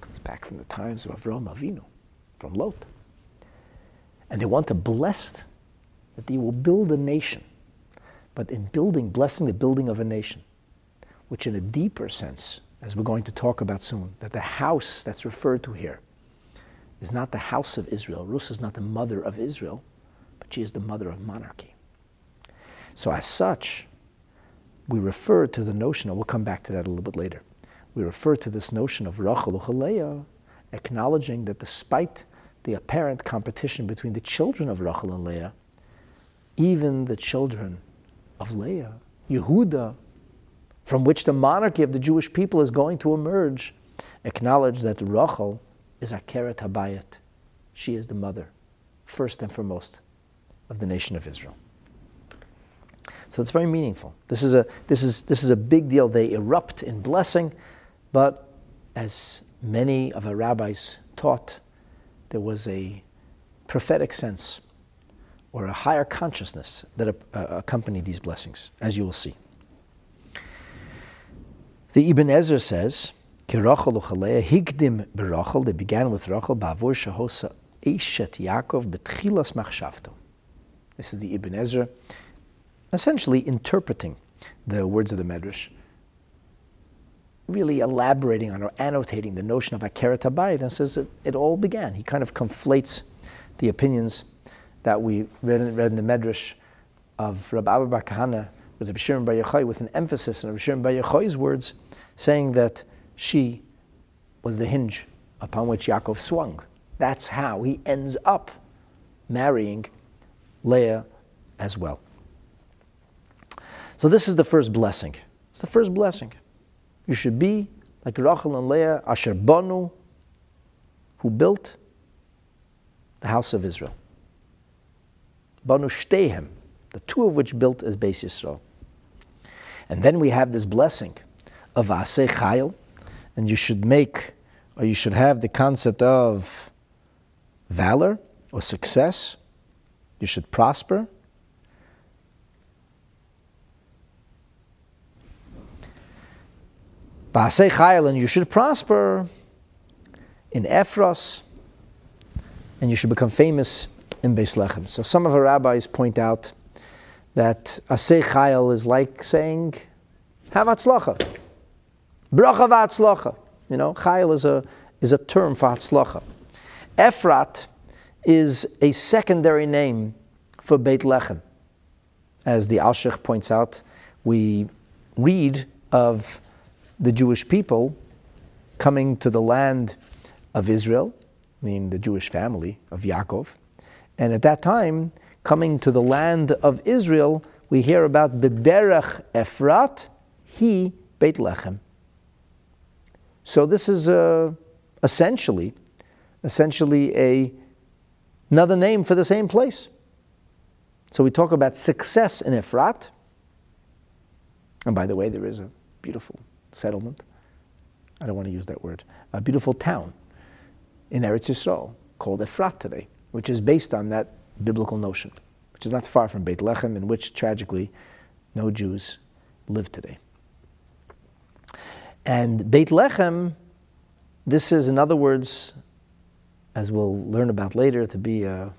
Comes back from the times of Avram Avinu, from Lot. And they want to bless that they will build a nation. But in building, blessing the building of a nation, which in a deeper sense, as we're going to talk about soon, that the house that's referred to here is not the house of Israel. Rus is not the mother of Israel, but she is the mother of monarchy. So, as such, we refer to the notion, and we'll come back to that a little bit later. We refer to this notion of Rachel Uchaleah, acknowledging that despite the apparent competition between the children of Rachel and Leah, even the children of Leah, Yehuda, from which the monarchy of the Jewish people is going to emerge, acknowledge that Rachel is Akeret Habayit. She is the mother, first and foremost, of the nation of Israel. So it's very meaningful. This is a, this is, this is a big deal. They erupt in blessing, but as many of our rabbis taught, there was a prophetic sense or a higher consciousness that uh, accompanied these blessings, as you will see. The Ibn Ezra says, higdim berachel. They began with Rachel ba'avur shahosa eshet Yaakov betchilas machshavto. This is the Ibn Ezra, essentially interpreting the words of the Medrash, really elaborating on or annotating the notion of Akeret Habayit, and says it all began. He kind of conflates the opinions that we read in, read in the Medrash of Rabbi Abba Bar Kahana with Rabbi Shimon Bar Yochai with an emphasis on Rabbi Shimon Bar Yochai's words, saying that she was the hinge upon which Yaakov swung. That's how he ends up marrying Leah as well. So this is the first blessing. It's the first blessing. You should be like Rachel and Leah, Asher Banu, who built the house of Israel. Banu Shtehem, the two of which built as Beis Yisrael. And then we have this blessing of Aseh Chayil, and you should make, or you should have the concept of valor or success. You should prosper. Ba'asei chayil, and you should prosper in Ephros, and you should become famous in Beis Lechem. So some of our rabbis point out that Asei Chayil is like saying, Have Hatzlacha. Bracha v'atzlacha. You know, Chayil is a, is a term for Hatzlacha. Ephrat is a secondary name for Beit Lechem. As the Alshich points out, we read of the Jewish people coming to the land of Israel, meaning the Jewish family of Yaakov. And at that time, coming to the land of Israel, we hear about Bederach Ephrat, he Beit Lechem. So this is uh, essentially, essentially a, another name for the same place. So we talk about success in Ephrat. And by the way, there is a beautiful settlement. I don't want to use that word. A beautiful town in Eretz Yisrael called Ephrat today, which is based on that biblical notion, which is not far from Beit Lechem, in which tragically no Jews live today. And Beit Lechem, this is, in other words, as we'll learn about later, to be a,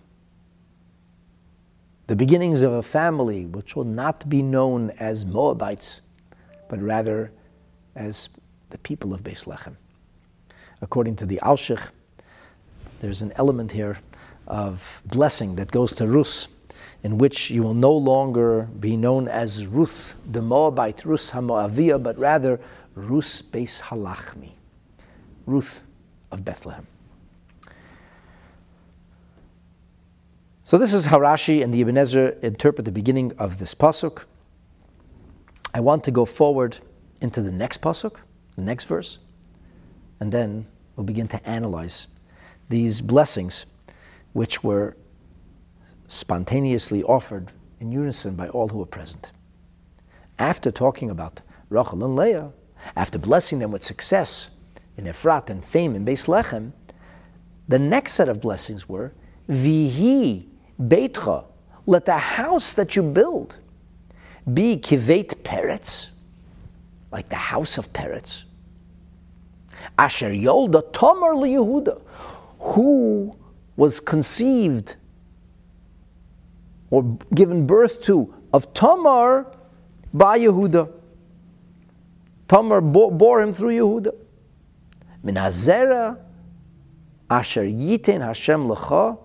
the beginnings of a family which will not be known as Moabites, but rather as the people of Beis Lechem. According to the Alshich, there's an element here of blessing that goes to Rus, in which you will no longer be known as Ruth, the Moabite, Rus HaMoaviyah, but rather Rus Beis Halachmi, Ruth of Bethlehem. So this is how Rashi and the Ibn Ezra interpret the beginning of this pasuk. I want to go forward into the next pasuk, the next verse, and then we'll begin to analyze these blessings which were spontaneously offered in unison by all who were present. After talking about Rachel and Leah, after blessing them with success in Ephrat and fame in Beis Lechem, the next set of blessings were Vihi Beitcha, let the house that you build be Kivet Peretz, like the house of Peretz. Asher Yolda Tomar Yehuda, who was conceived or given birth to of Tamar by Yehuda. Tamar bore, bore him through Yehuda. Minazera asher yitin Hashem lecha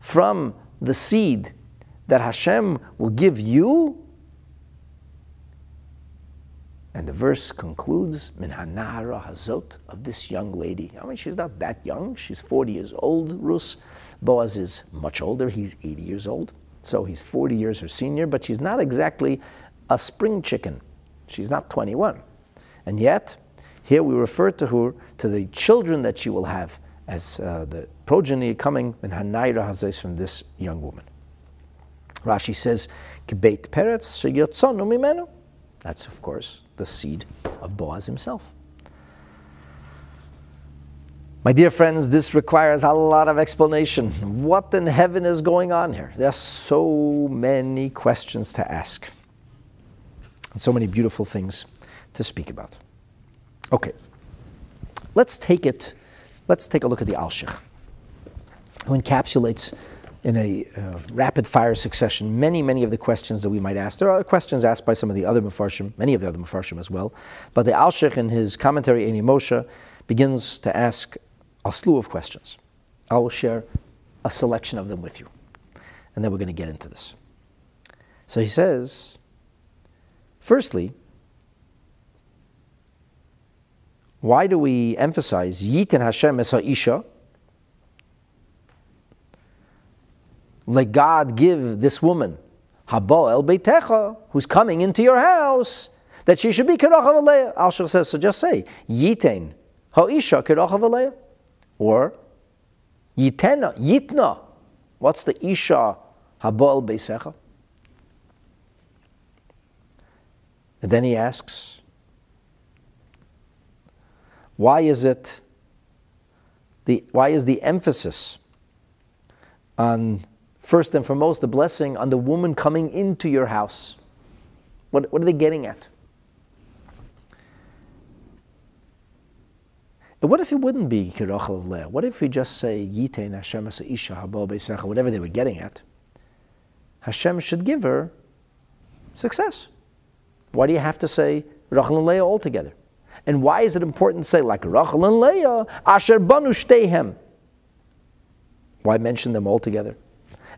from the seed that Hashem will give you and the verse concludes, Min hanara hazot, of this young lady. I mean, she's not that young. She's 40 years old, Rus. Boaz is much older. He's 80 years old. So he's 40 years her senior, but she's not exactly a spring chicken. She's not 21. And yet, here we refer to her, to the children that she will have as uh, the progeny coming, Min hanayra hazes, from this young woman. Rashi says, Kibet peretz mimenu. That's, of course, the seed of Boaz himself. My dear friends, this requires a lot of explanation. What in heaven is going on here? There are so many questions to ask, and so many beautiful things to speak about. Okay, let's take it. Let's take a look at the Alshich, who encapsulates in a uh, rapid fire succession many, many of the questions that we might ask. There are questions asked by some of the other Mefarshim, many of the other Mefarshim as well. But the Alshich in his commentary, Einei Moshe, begins to ask a slew of questions. I will share a selection of them with you. And then we're going to get into this. So he says, firstly, why do we emphasize Yitin Hashem es Isha? Let God give this woman, Habo el Beitecha, who's coming into your house, that she should be Kirachav Aleya. Al says, so just say, Yitain, Ha'isha Kirachav Aleya. Or, Yitena, Yitna. What's the Isha Habo el Beisecha? And then he asks, why is it, the, why is the emphasis on first and foremost, the blessing on the woman coming into your house. What, what are they getting at? But what if it wouldn't be Kirachel Leah? What if we just say Yitein Hashem Isha Habo whatever they were getting at? Hashem should give her success. Why do you have to say Rachel and Leah altogether? And why is it important to say like Rachel and Leah, Asher Banu Shtehem? Why mention them all together?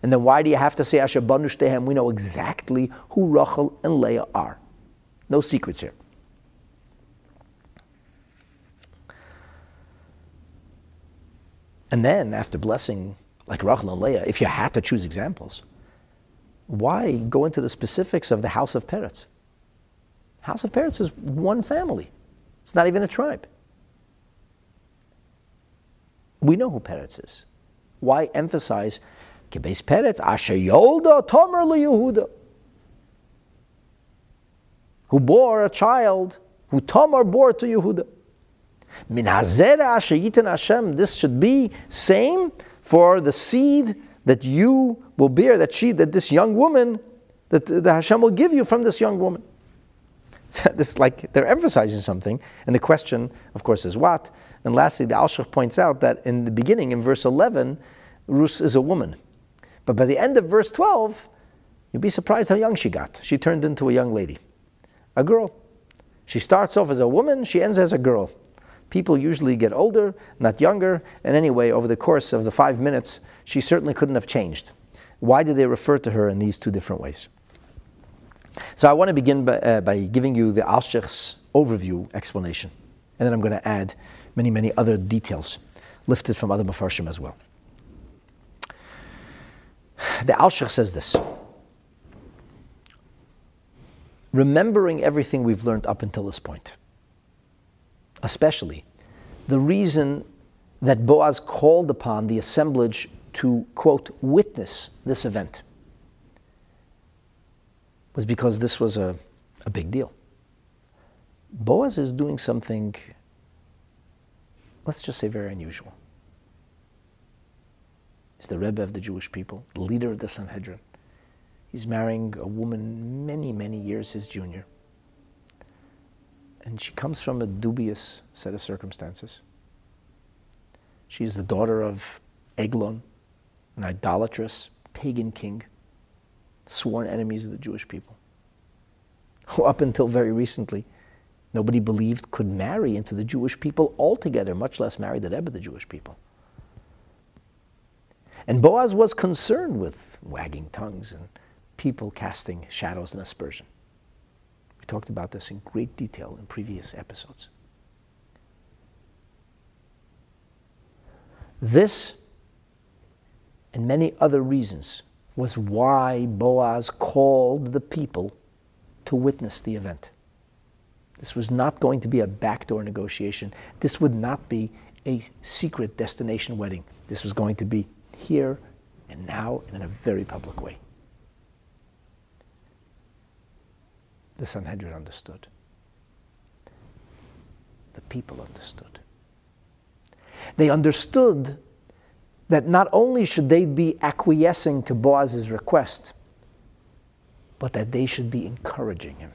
And then why do you have to say Asher Banu Shtehem? We know exactly who Rachel and Leah are. No secrets here. And then, after blessing like Rachel and Leah, if you had to choose examples, why go into the specifics of the house of Peretz? House of Peretz is one family. It's not even a tribe. We know who Peretz is. Why emphasize Kebes Peretz, Asher Yolda, Tomer Yehuda, who bore a child, who Tamar bore to Yehuda. Min Hashem, this should be same for the seed that you will bear, that she, that this young woman, that the Hashem will give you from this young woman. this like they're emphasizing something, and the question, of course, is what. And lastly, the Alshich points out that in the beginning, in verse 11, Rus is a woman, but by the end of verse 12, you'd be surprised how young she got. She turned into a young lady, a girl. She starts off as a woman, she ends as a girl. People usually get older, not younger, and anyway, over the course of the five minutes, she certainly couldn't have changed. Why did they refer to her in these two different ways? So I want to begin by, uh, by giving you the Alshich's overview explanation, and then I'm going to add many, many other details lifted from other Mefarshim as well. The Alshich says this Remembering everything we've learned up until this point, especially the reason that Boaz called upon the assemblage to, quote, witness this event was because this was a, a big deal. Boaz is doing something, let's just say, very unusual. He's the Rebbe of the Jewish people, the leader of the Sanhedrin. He's marrying a woman many, many years his junior. And she comes from a dubious set of circumstances. She is the daughter of Eglon, an idolatrous pagan king, sworn enemies of the Jewish people, who up until very recently nobody believed could marry into the Jewish people altogether, much less marry the Rebbe, of the Jewish people. And Boaz was concerned with wagging tongues and people casting shadows and aspersion. We talked about this in great detail in previous episodes. This and many other reasons was why Boaz called the people to witness the event. This was not going to be a backdoor negotiation. This would not be a secret destination wedding. This was going to be here and now and in a very public way. The Sanhedrin understood. The people understood. They understood that not only should they be acquiescing to Boaz's request, but that they should be encouraging him.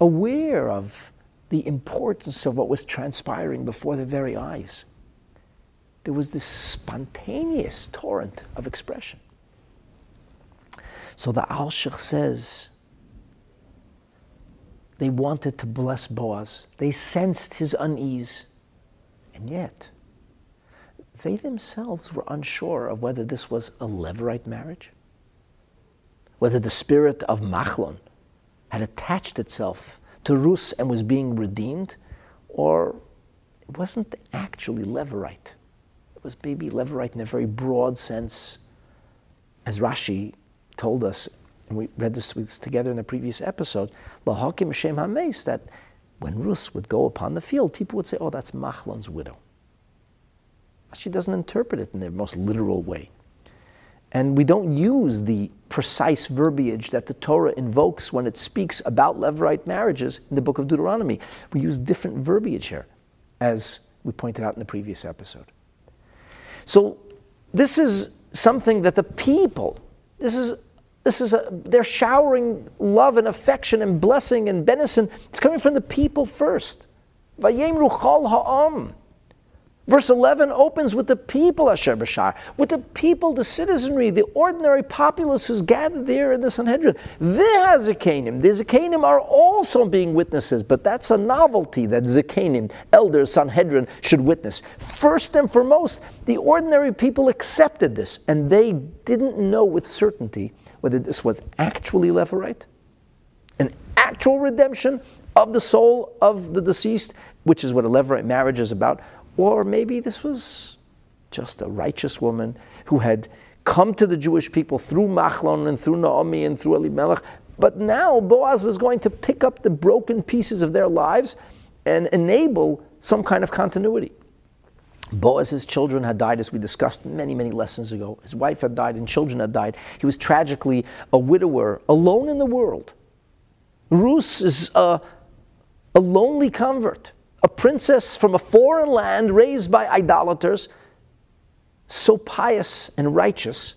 Aware of the importance of what was transpiring before their very eyes there was this spontaneous torrent of expression. So the Alshich says they wanted to bless Boaz. They sensed his unease. And yet, they themselves were unsure of whether this was a Levirate marriage, whether the spirit of Machlon had attached itself to Rus and was being redeemed, or it wasn't actually Levirate was maybe Levirate in a very broad sense, as Rashi told us, and we read this together in the previous episode, Lahakim Shem Hames, that when Rus would go upon the field, people would say, oh, that's Machlon's widow. She doesn't interpret it in the most literal way. And we don't use the precise verbiage that the Torah invokes when it speaks about Levirate marriages in the book of Deuteronomy. We use different verbiage here, as we pointed out in the previous episode. So this is something that the people, this is this is a, they're showering love and affection and blessing and benison. It's coming from the people first. Vayemru chol ha'am. Verse 11 opens with the people, Asher Bashar, with the people, the citizenry, the ordinary populace who's gathered there in the Sanhedrin. The Zakanim, the Zakanim are also being witnesses, but that's a novelty that Zakanim, elders, Sanhedrin, should witness. First and foremost, the ordinary people accepted this, and they didn't know with certainty whether this was actually Levirate, an actual redemption of the soul of the deceased, which is what a Levirate marriage is about, or maybe this was just a righteous woman who had come to the Jewish people through Machlon and through Naomi and through Elimelech. But now Boaz was going to pick up the broken pieces of their lives and enable some kind of continuity. Boaz's children had died, as we discussed many, many lessons ago. His wife had died and children had died. He was tragically a widower, alone in the world. Ruth is a, a lonely convert a princess from a foreign land raised by idolaters, so pious and righteous,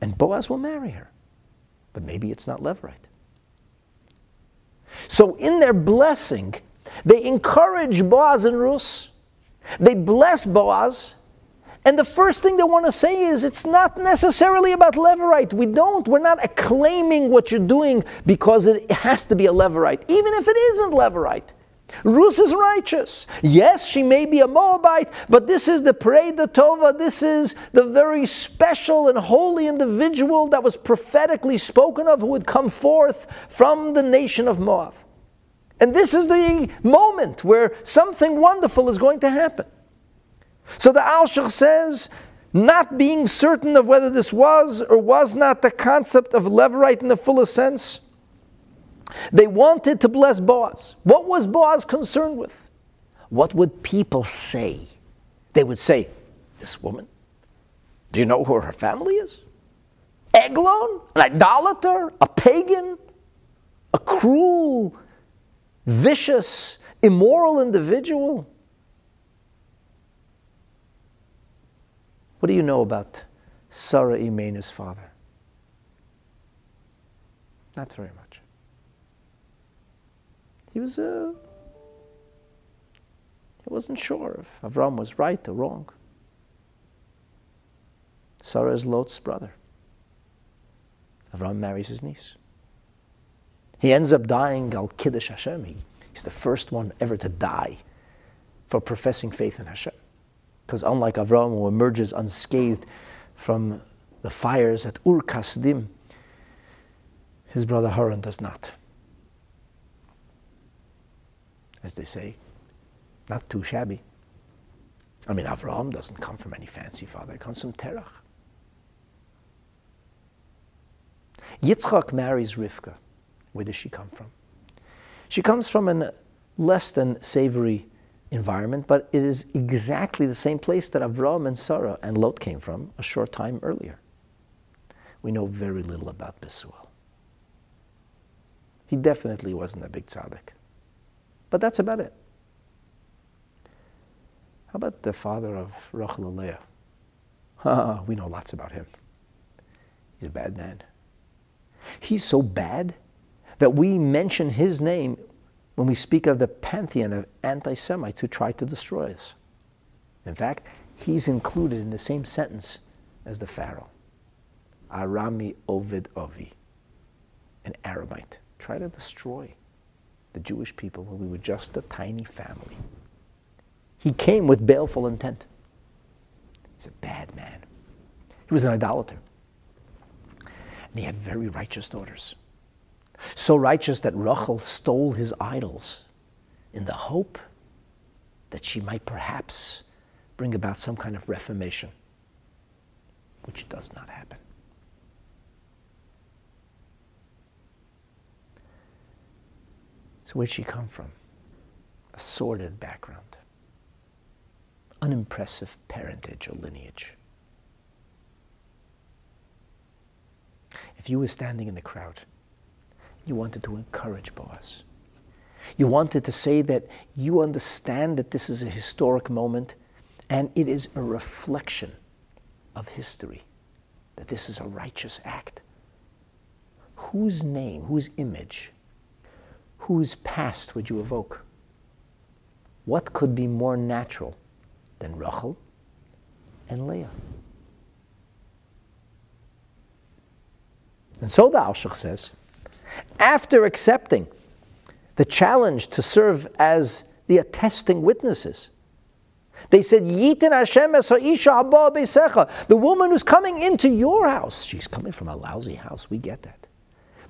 and Boaz will marry her. But maybe it's not Levirate. So, in their blessing, they encourage Boaz and Ruth. They bless Boaz. And the first thing they want to say is it's not necessarily about Levirate. We don't, we're not acclaiming what you're doing because it has to be a Levirate, even if it isn't Levirate. Ruth is righteous. Yes, she may be a Moabite, but this is the Pareda Tova. This is the very special and holy individual that was prophetically spoken of who would come forth from the nation of Moab. And this is the moment where something wonderful is going to happen. So the Alshich says, not being certain of whether this was or was not the concept of Levirate in the fullest sense, they wanted to bless Boaz. What was Boaz concerned with? What would people say? They would say, This woman, do you know who her family is? Eglon, an idolater, a pagan, a cruel, vicious, immoral individual. What do you know about Sarah Imena's father? Not very much. He was uh, he wasn't sure if Avram was right or wrong. Sarah is Lot's brother. Avram marries his niece. He ends up dying al Kiddush Hashem. He, he's the first one ever to die for professing faith in Hashem. Because unlike Avram, who emerges unscathed from the fires at Ur Kasdim, his brother Haran does not as they say. Not too shabby. I mean, Avraham doesn't come from any fancy father, he comes from Terach. Yitzchak marries Rivka. Where does she come from? She comes from a less than savory environment, but it is exactly the same place that Avraham and Sarah and Lot came from a short time earlier. We know very little about Besuel. He definitely wasn't a big tzaddik. But that's about it. How about the father of Rachel and Leah? Ah, we know lots about him. He's a bad man. He's so bad that we mention his name when we speak of the pantheon of anti Semites who tried to destroy us. In fact, he's included in the same sentence as the Pharaoh. Arami Ovid Ovi, an Aramite, try to destroy the Jewish people when we were just a tiny family. He came with baleful intent. He's a bad man. He was an idolater. And he had very righteous daughters. So righteous that Rachel stole his idols in the hope that she might perhaps bring about some kind of reformation, which does not happen. So, where'd she come from? A sordid background, unimpressive parentage or lineage. If you were standing in the crowd, you wanted to encourage Boaz. You wanted to say that you understand that this is a historic moment and it is a reflection of history, that this is a righteous act. Whose name, whose image whose past would you evoke? What could be more natural than Rachel and Leah? And so the Alshich says, after accepting the challenge to serve as the attesting witnesses, they said, Yitin Hashem The woman who's coming into your house, she's coming from a lousy house, we get that.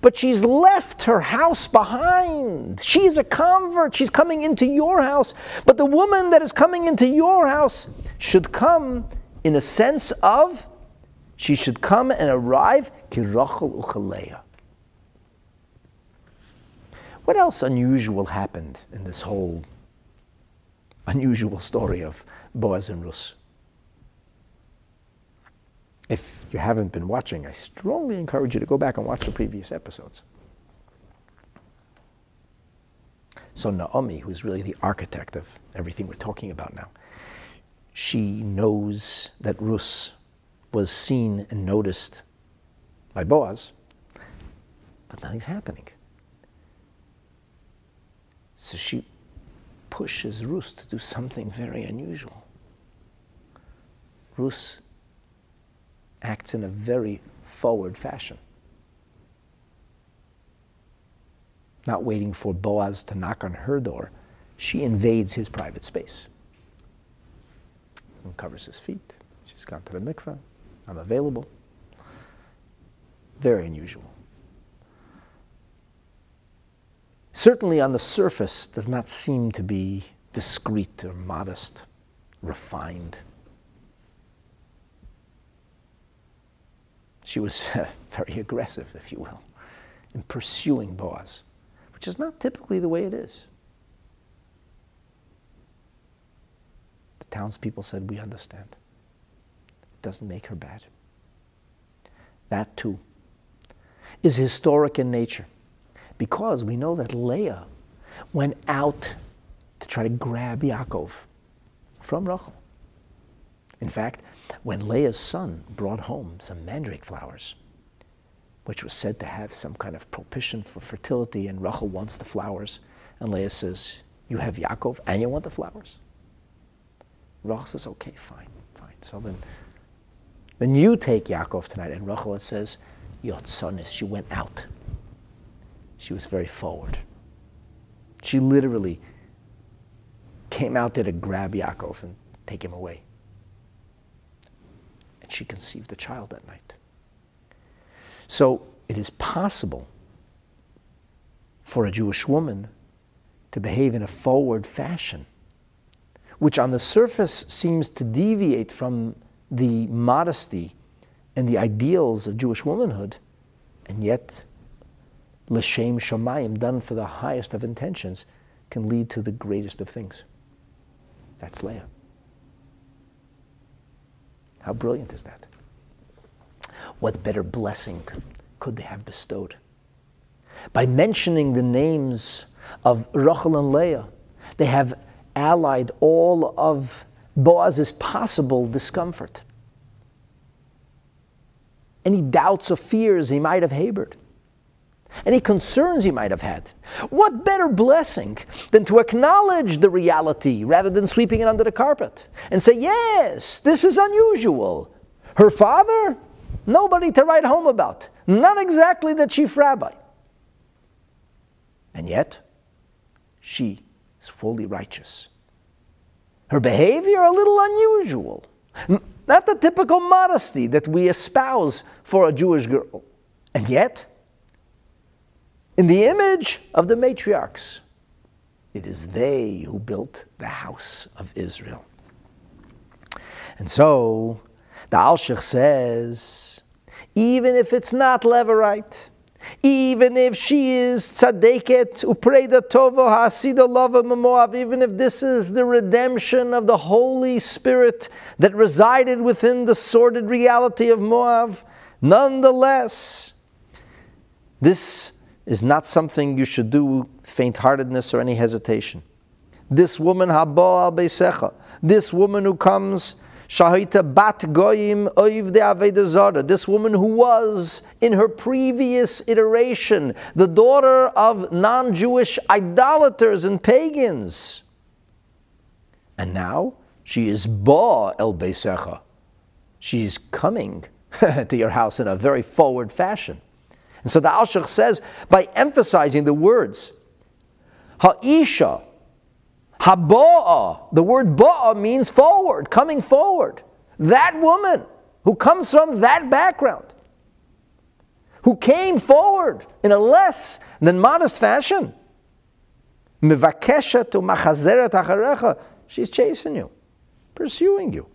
But she's left her house behind. She is a convert. She's coming into your house. But the woman that is coming into your house should come in a sense of she should come and arrive kirachel uchaleya. What else unusual happened in this whole unusual story of Boaz and Rus? If you haven't been watching, I strongly encourage you to go back and watch the previous episodes. So Naomi, who's really the architect of everything we're talking about now, she knows that Rus was seen and noticed by Boaz, but nothing's happening. So she pushes Rus to do something very unusual. Rus acts in a very forward fashion. Not waiting for Boaz to knock on her door, she invades his private space and covers his feet. She's gone to the mikveh. I'm available. Very unusual. Certainly on the surface does not seem to be discreet or modest, refined. She was uh, very aggressive, if you will, in pursuing Boaz, which is not typically the way it is. The townspeople said, We understand It doesn't make her bad. That too is historic in nature because we know that Leah went out to try to grab Yaakov from Rachel. In fact, when Leah's son brought home some mandrake flowers, which was said to have some kind of propitiation for fertility, and Rachel wants the flowers, and Leah says, You have Yaakov and you want the flowers? Rachel says, Okay, fine, fine. So then then you take Yaakov tonight. And Rachel says, Yotzonis, she went out. She was very forward. She literally came out there to grab Yaakov and take him away. She conceived a child that night. So it is possible for a Jewish woman to behave in a forward fashion, which on the surface seems to deviate from the modesty and the ideals of Jewish womanhood, and yet, l'shem shamayim, done for the highest of intentions, can lead to the greatest of things. That's Leah. How brilliant is that? What better blessing could they have bestowed? By mentioning the names of Rachel and Leah, they have allied all of Boaz's possible discomfort. Any doubts or fears he might have harbored. Any concerns he might have had. What better blessing than to acknowledge the reality rather than sweeping it under the carpet and say, Yes, this is unusual. Her father? Nobody to write home about. Not exactly the chief rabbi. And yet, she is fully righteous her behavior a little unusual. Not the typical modesty that we espouse for a Jewish girl. And yet, in the image of the matriarchs, it is they who built the house of Israel. And so, the Alshich says, even if it's not Levirate, even if she is tzaddiket upreda tovo hasida lava Moab, even if this is the redemption of the Holy Spirit that resided within the sordid reality of Moab, nonetheless, this is not something you should do faint-heartedness or any hesitation. This woman, habo al this woman who comes Shahita bat goyim oiv de avedazara. This woman who was, in her previous iteration, the daughter of non-Jewish idolaters and pagans. And now she is ba el beisecha. She's coming to your house in a very forward fashion. And so the Alshich says, by emphasizing the words, ha'isha, haba'a, the word ba'a means forward, coming forward. That woman who comes from that background, who came forward in a less than modest fashion. Mivakesha to Machazera She's chasing you, pursuing you.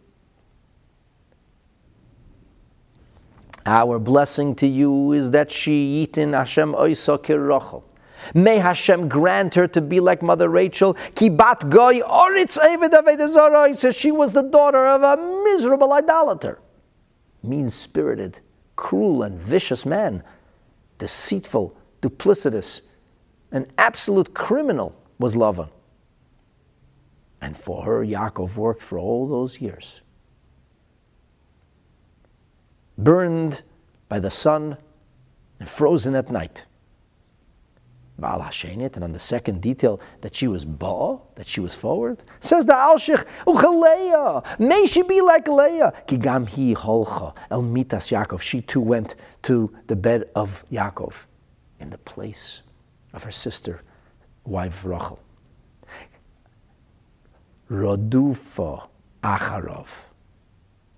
Our blessing to you is that she yitin Hashem oisa kirachel. May Hashem grant her to be like Mother Rachel. Kibat goy oritz eved says she was the daughter of a miserable idolater mean spirited, cruel, and vicious man, deceitful, duplicitous, an absolute criminal was Lavan. And for her, Yaakov worked for all those years. Burned by the sun and frozen at night. Baal Hashenit, and on the second detail that she was ba, that she was forward, says the Alshich, Uchaleya, may she be like Leah. Kigam hi holcha el mitas Yaakov. She too went to the bed of Yaakov in the place of her sister, wife Rachel. Rodufa acharov.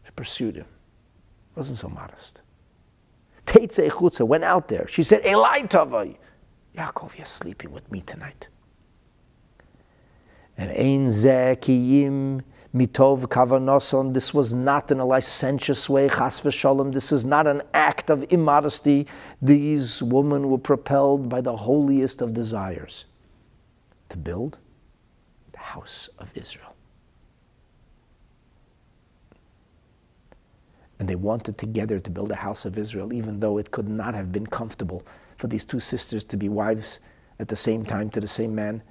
She pursued him. Wasn't so modest. Teitze chutza went out there. She said, Elai tavai. Yaakov, you're sleeping with me tonight. And Ein Zekiyim Mitov Kavanoson, this was not in a licentious way, Chas v'shalom, this is not an act of immodesty. These women were propelled by the holiest of desires to build the house of Israel. And they wanted together to build a house of Israel, even though it could not have been comfortable for these two sisters to be wives at the same time to the same man.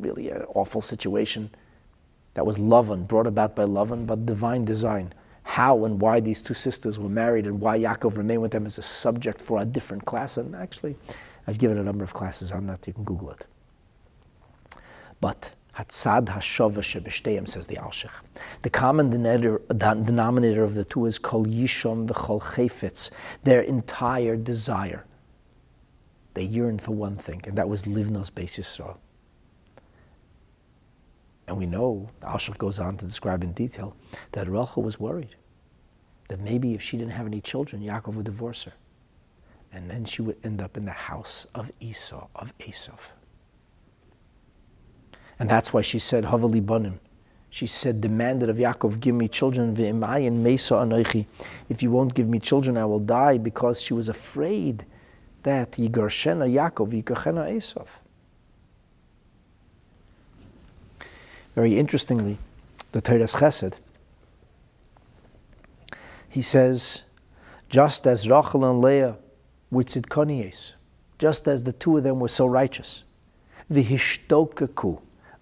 Really an awful situation. That was Lavan, brought about by Lavan, but divine design. How and why these two sisters were married and why Yaakov remained with them is a subject for a different class. And actually, I've given a number of classes on that. You can Google it. But Hatzad Shebeshteim, says the Alshich. The common denominator of the two is Kol Yishom v'Chol Chayfetz, their entire desire. They yearned for one thing, and that was Livnos Beis Yisrael. And we know, the goes on to describe in detail, that Rachel was worried that maybe if she didn't have any children, Yaakov would divorce her. And then she would end up in the house of Esau, of Esav. And that's why she said, Havali Banim. She said, demanded of Yaakov, give me children, Vimai and Mesa Anoichi. If you won't give me children, I will die, because she was afraid that Yigarshena Yaakov, Yigarshena Esav. Very interestingly, the Teres Chesed, he says, just as Rachel and Leah were tzidkonies, just as the two of them were so righteous, the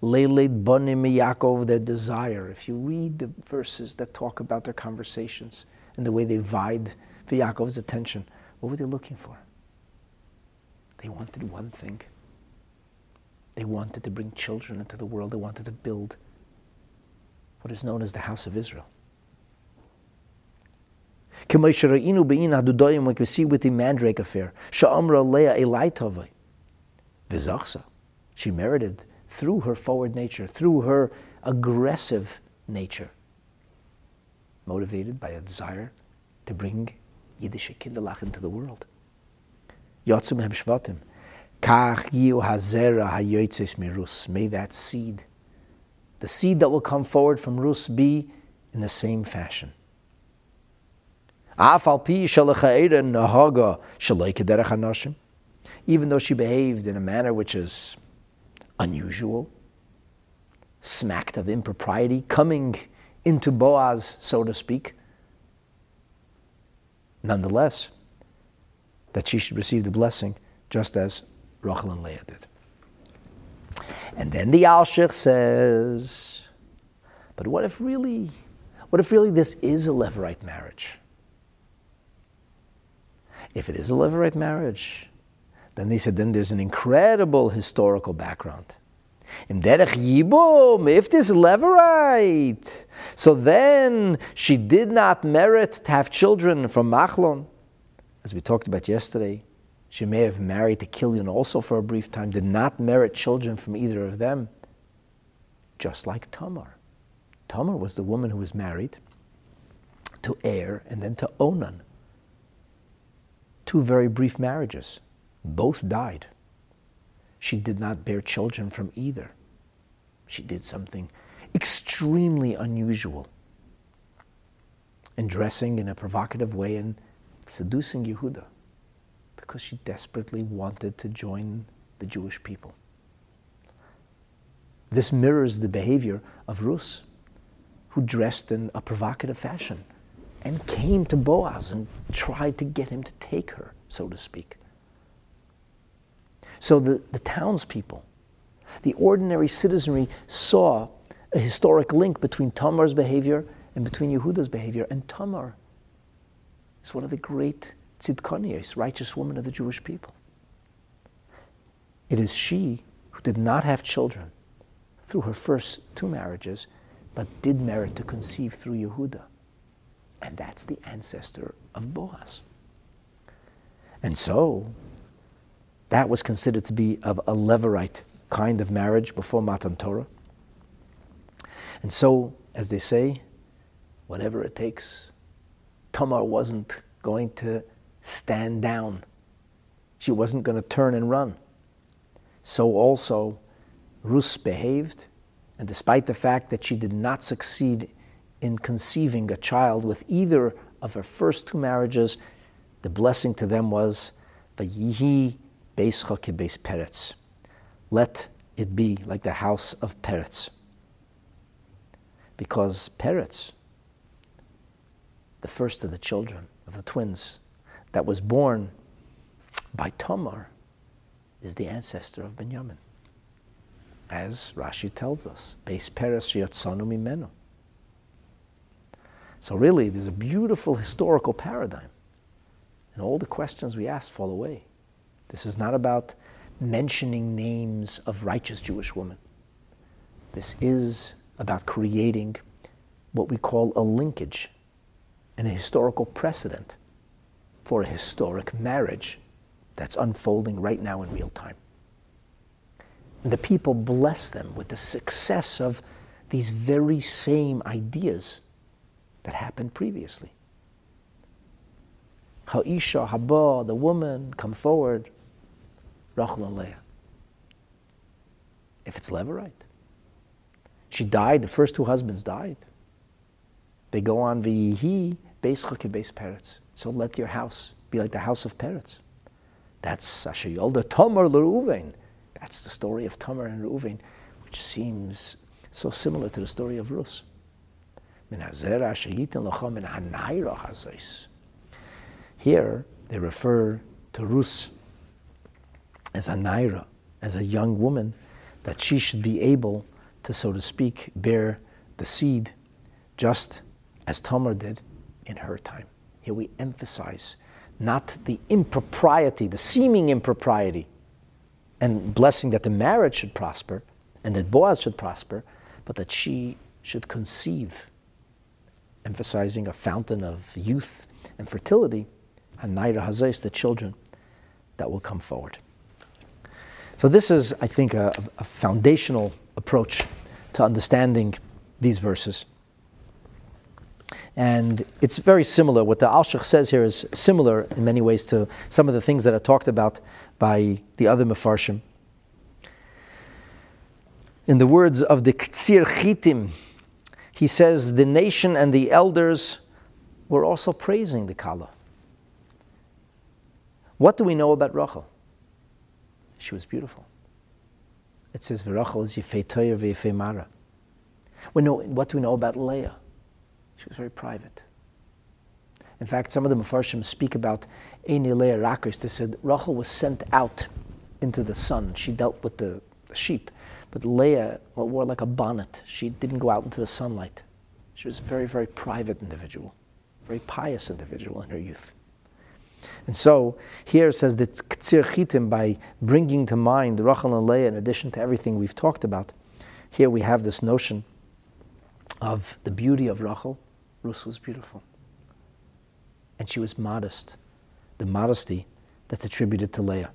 leiled banim Yaakov, their desire. If you read the verses that talk about their conversations and the way they vied for Yaakov's attention, what were they looking for? They wanted one thing. They wanted to bring children into the world. They wanted to build what is known as the house of Israel. Like we see with the Mandrake affair. She merited through her forward nature, through her aggressive nature, motivated by a desire to bring Yiddish Kinderlach into the world. Yotzum hem shvatim. Kach yiu hazera hayotzes mirus. May that seed, the seed that will come forward from Rus, be in the same fashion. Even though she behaved in a manner which is unusual, smacked of impropriety, coming into Boaz, so to speak, nonetheless, that she should receive the blessing just as Rachel and Leah did. And then the Alshich says, but what if really, what if really this is a Levirate marriage? If it is a Levirate marriage, then they said, then there's an incredible historical background. In derech yibum, if this levirate, so then she did not merit to have children from Machlon. As we talked about yesterday, she may have married to Kilion also for a brief time, did not merit children from either of them, just like Tamar. Tamar was the woman who was married to Er and then to Onan. Two very brief marriages. Both died. She did not bear children from either. She did something extremely unusual in dressing in a provocative way and seducing Yehuda because she desperately wanted to join the Jewish people. This mirrors the behavior of Rus, who dressed in a provocative fashion and came to Boaz and tried to get him to take her, so to speak. So the, the townspeople, the ordinary citizenry saw a historic link between Tamar's behavior and between Yehuda's behavior. And Tamar is one of the great tzidkonios, righteous women of the Jewish people. It is she who did not have children through her first two marriages, but did merit to conceive through Yehuda. And that's the ancestor of Boaz. And so, that was considered to be of a levirate kind of marriage before Matan Torah. And so, as they say, whatever it takes, Tamar wasn't going to stand down. She wasn't going to turn and run. So also, Rus behaved, and despite the fact that she did not succeed in conceiving a child with either of her first two marriages, the blessing to them was, Vayihi Beischa Beis Peretz. Let it be like the house of Peretz. Because Peretz, the first of the children of the twins that was born by Tamar, is the ancestor of Benjamin. As Rashi tells us, Beis Peretz Yotzanu Mimenu. So really, there's a beautiful historical paradigm. And all the questions we ask fall away. This is not about mentioning names of righteous Jewish women. This is about creating what we call a linkage and a historical precedent for a historic marriage that's unfolding right now in real time. And the people bless them with the success of these very same ideas that happened previously. Ha'isha, Haba, the woman, come forward, Rachel and If it's levirate. She died, the first two husbands died. They go on, V'yihi, Beis Beis Peretz. So let your house be like the house of Peretz. That's Asher Yolda Tamar Reuven. That's the story of Tamar and Reuven, which seems so similar to the story of Rus. Here, they refer to Rus as a naira, as a young woman, that she should be able to, so to speak, bear the seed just as Tamar did in her time. Here we emphasize not the impropriety, the seeming impropriety, and blessing that the marriage should prosper and that Boaz should prosper, but that she should conceive, emphasizing a fountain of youth and fertility, and Naira Hazais, the children that will come forward. So, this is, I think, a, a foundational approach to understanding these verses. And it's very similar. What the Alshich says here is similar in many ways to some of the things that are talked about by the other Mefarshim. In the words of the Ktsir Chitim, he says the nation and the elders were also praising the Kala. What do we know about Rachel? She was beautiful. It says, V'rachel is v'yifei mara. We know, what do we know about Leah? She was very private. In fact, some of the Mepharshim speak about Eini Leah Rakers. They said Rachel was sent out into the sun. She dealt with the, sheep. But Leah wore like a bonnet. She didn't go out into the sunlight. She was a very, very private individual, very pious individual in her youth. And so here it says that Ktsir Chitim, by bringing to mind Rachel and Leah, in addition to everything we've talked about, here we have this notion of the beauty of Rachel. Rus was beautiful. And she was modest, the modesty that's attributed to Leah.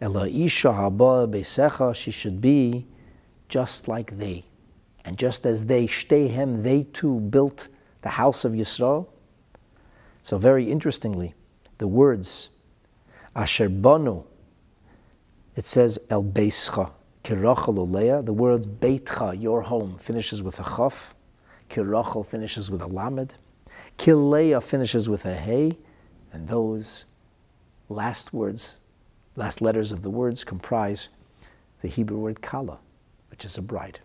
Ela Isha haba beisecha, she should be just like they. And just as they, shtehem, they too built the house of Yisrael. So very interestingly, the words asher banu, it says el beischa, kirachel Leah. The words beitcha, your home, finishes with a chaf. Kirachal finishes with a lamed. Kileah finishes with a hey. And those last words last letters of the words comprise the Hebrew word kala, which is a bride.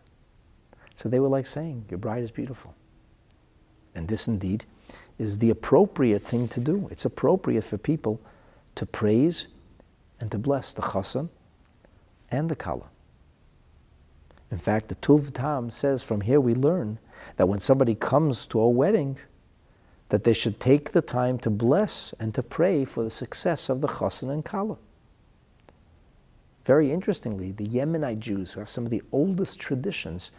So they were like saying, Your bride is beautiful. And this indeed is the appropriate thing to do. It's appropriate for people to praise and to bless the chassan and the kala. In fact, the Tuv Tam says from here we learn that when somebody comes to a wedding, that they should take the time to bless and to pray for the success of the chassan and kala. Very interestingly, the Yemenite Jews, who have some of the oldest traditions,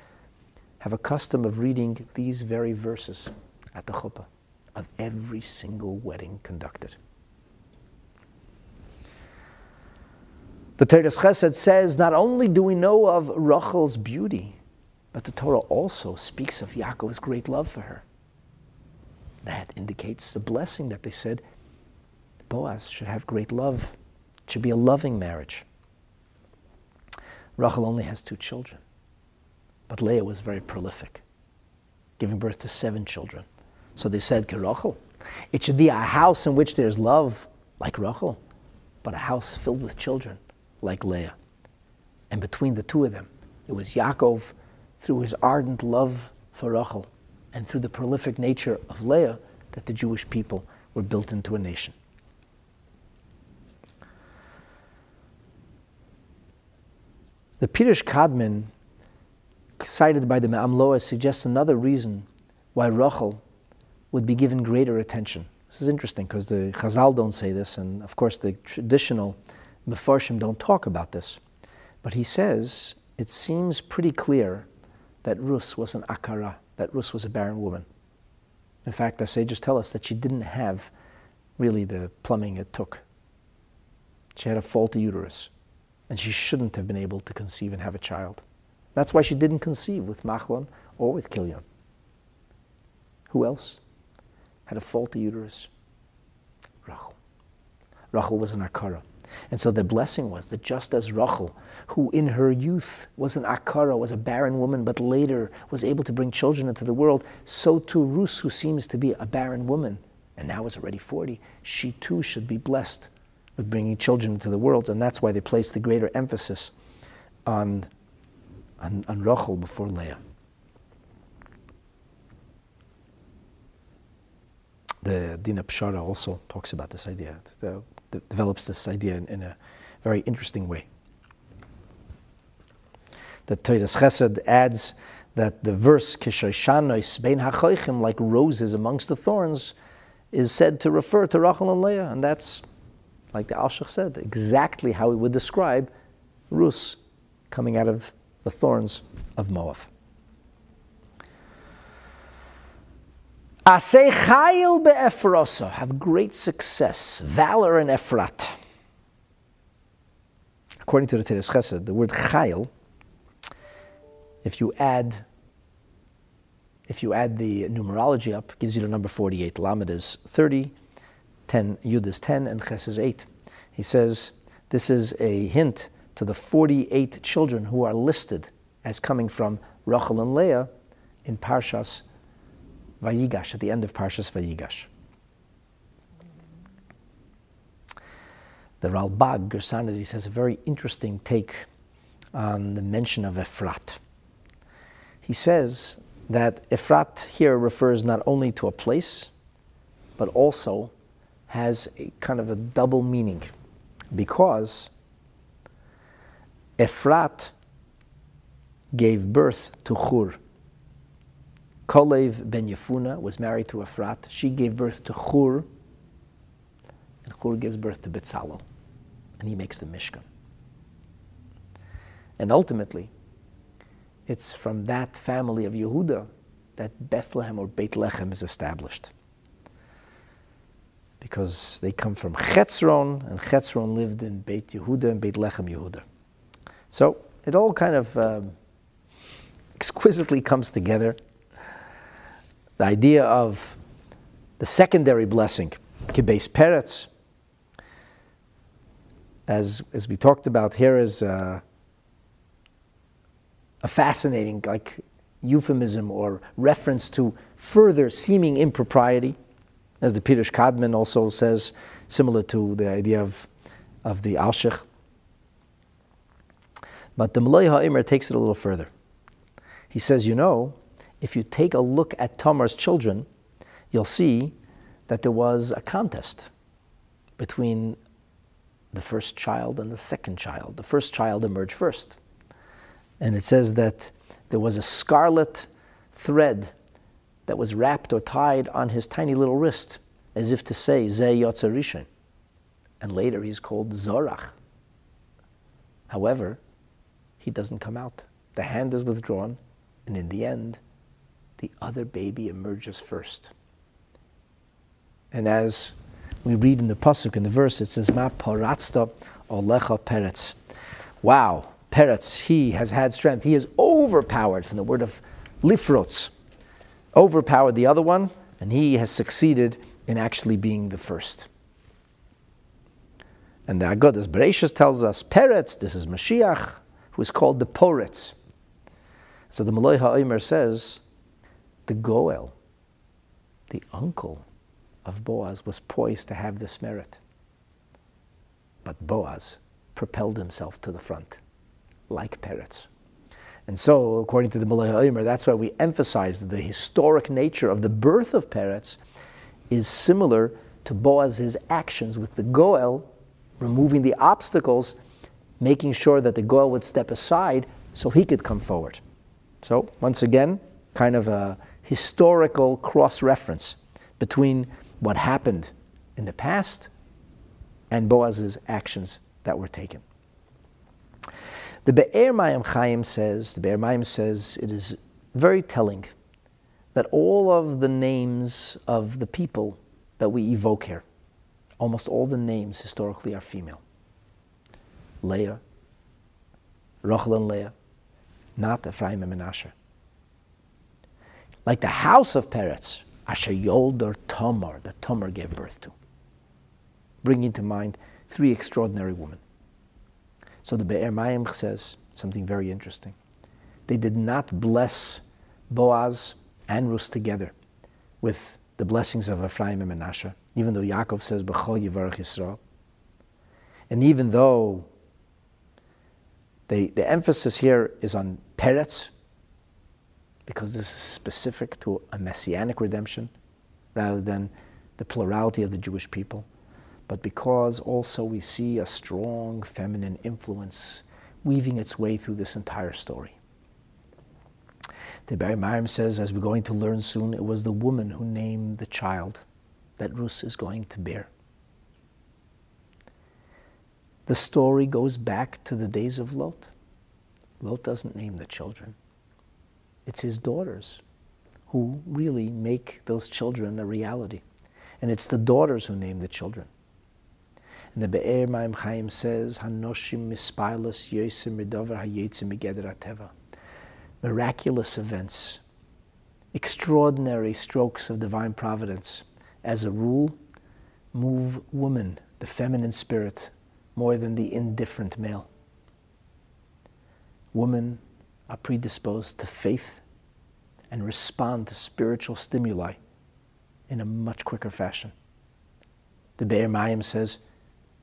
have a custom of reading these very verses at the chuppah of every single wedding conducted. The Teres Chesed says not only do we know of Rachel's beauty, but the Torah also speaks of Yaakov's great love for her. That indicates the blessing that they said Boaz should have great love. It should be a loving marriage. Rachel only has two children, but Leah was very prolific, giving birth to seven children. So they said to Rachel, it should be a house in which there's love, like Rachel, but a house filled with children, like Leah. And between the two of them, it was Yaakov, through his ardent love for Rachel, and through the prolific nature of Leah, that the Jewish people were built into a nation. The Pirush Kadmon, cited by the Me'am suggests another reason why Rachel would be given greater attention. This is interesting because the Chazal don't say this, and of course the traditional Mefarshim don't talk about this. But he says it seems pretty clear that Rus was an akara, that Rus was a barren woman. In fact, the sages tell us that she didn't have really the plumbing it took. She had a faulty uterus and she shouldn't have been able to conceive and have a child. That's why she didn't conceive with Machlon or with Kilion. Who else had a faulty uterus? Rachel. Rachel was an Akara. And so the blessing was that just as Rachel, who in her youth was an Akara, was a barren woman, but later was able to bring children into the world, so too Rus, who seems to be a barren woman, and now is already 40, she too should be blessed with bringing children into the world, and that's why they placed the greater emphasis on, on, on Rachel before Leah. The Dina Pshara also talks about this idea, it, uh, develops this idea in, in, a very interesting way. The Teres Chesed adds that the verse Kishoshanois bein hachoichim, like roses amongst the thorns, is said to refer to Rachel and Leah, and that's like the Alshich said, exactly how he would describe Rus coming out of the thorns of Moab. Asay chayil be'efrosa, have great success, valor in Efrat. According to the Teres Chesed, the word chayil, if you add if you add the numerology up, gives you the number 48. Lamed is 30, 10, Yud is 10, and Ches is 8. He says this is a hint to the 48 children who are listed as coming from Rachel and Leah in Parshas Vayigash, at the end of Parshas Vayigash. The Ralbag Gersonides has a very interesting take on the mention of Ephrat. He says that Ephrat here refers not only to a place, but also has a kind of a double meaning because Ephrat gave birth to Chur. Kolev ben Yefuna was married to Ephrat. She gave birth to Chur. and Chur gives birth to Betzalel, and he makes the Mishkan. And ultimately, it's from that family of Yehuda that Bethlehem or Beit Lechem is established. Because they come from Chetzron, and Chetzron lived in Beit Yehuda and Beit Lechem Yehuda. So it all kind of um, exquisitely comes together. The idea of the secondary blessing, Kibes Peretz, as, as we talked about here, is uh, a fascinating like euphemism or reference to further seeming impropriety, as the Pirush Kadmon also says, similar to the idea of, of the Alshich. But the Malay HaOmer takes it a little further. He says, you know, if you take a look at Tamar's children, you'll see that there was a contest between the first child and the second child. The first child emerged first. And it says that there was a scarlet thread that was wrapped or tied on his tiny little wrist, as if to say, Ze Yotzarishin. And later he's called Zorach. However, he doesn't come out. The hand is withdrawn, and in the end, the other baby emerges first. And as we read in the pasuk in the verse, it says, "Ma paratzta olecha peretz." Wow, Peretz, he has had strength. He is overpowered from the word of lifrotz, overpowered the other one, and he has succeeded in actually being the first. And the Agodas Bereshis tells us, Peretz, this is Mashiach, who is called the Poretz. So the Malay HaOmer says, the Goel, the uncle of Boaz, was poised to have this merit. But Boaz propelled himself to the front like Peretz. And so, according to the Malay Omer, that's why we emphasize the historic nature of the birth of Peretz is similar to Boaz's actions with the Goel, removing the obstacles, making sure that the Goel would step aside so he could come forward. So, once again, kind of a historical cross reference between what happened in the past and Boaz's actions that were taken. The Be'er Mayim Chaim says, the Be'er Mayim says, it is very telling that all of the names of the people that we evoke here, almost all the names historically are female. Leah, Rachel and Leah, not Ephraim and Menashe. Like the house of Peretz, Asher Yolder Tamar, that Tamar gave birth to, bringing to mind three extraordinary women. So the Be'er Mayim says something very interesting. They did not bless Boaz and Rus together with the blessings of Ephraim and Menashe, even though Yaakov says, B'chol Yivarach Yisrael. And even though they, the emphasis here is on Peretz, because this is specific to a messianic redemption rather than the plurality of the Jewish people but because also we see a strong feminine influence weaving its way through this entire story. The Be'er Mayim says, as we're going to learn soon, it was the woman who named the child that Rus is going to bear. The story goes back to the days of Lot. Lot doesn't name the children. It's his daughters who really make those children a reality. And it's the daughters who name the children. And the Be'er Mayim Chaim says, Hanoshim mispilus yosim midover hayetzim. Miraculous events, extraordinary strokes of divine providence, as a rule, move woman, the feminine spirit, more than the indifferent male. Women are predisposed to faith and respond to spiritual stimuli in a much quicker fashion. The Be'er Mayim says,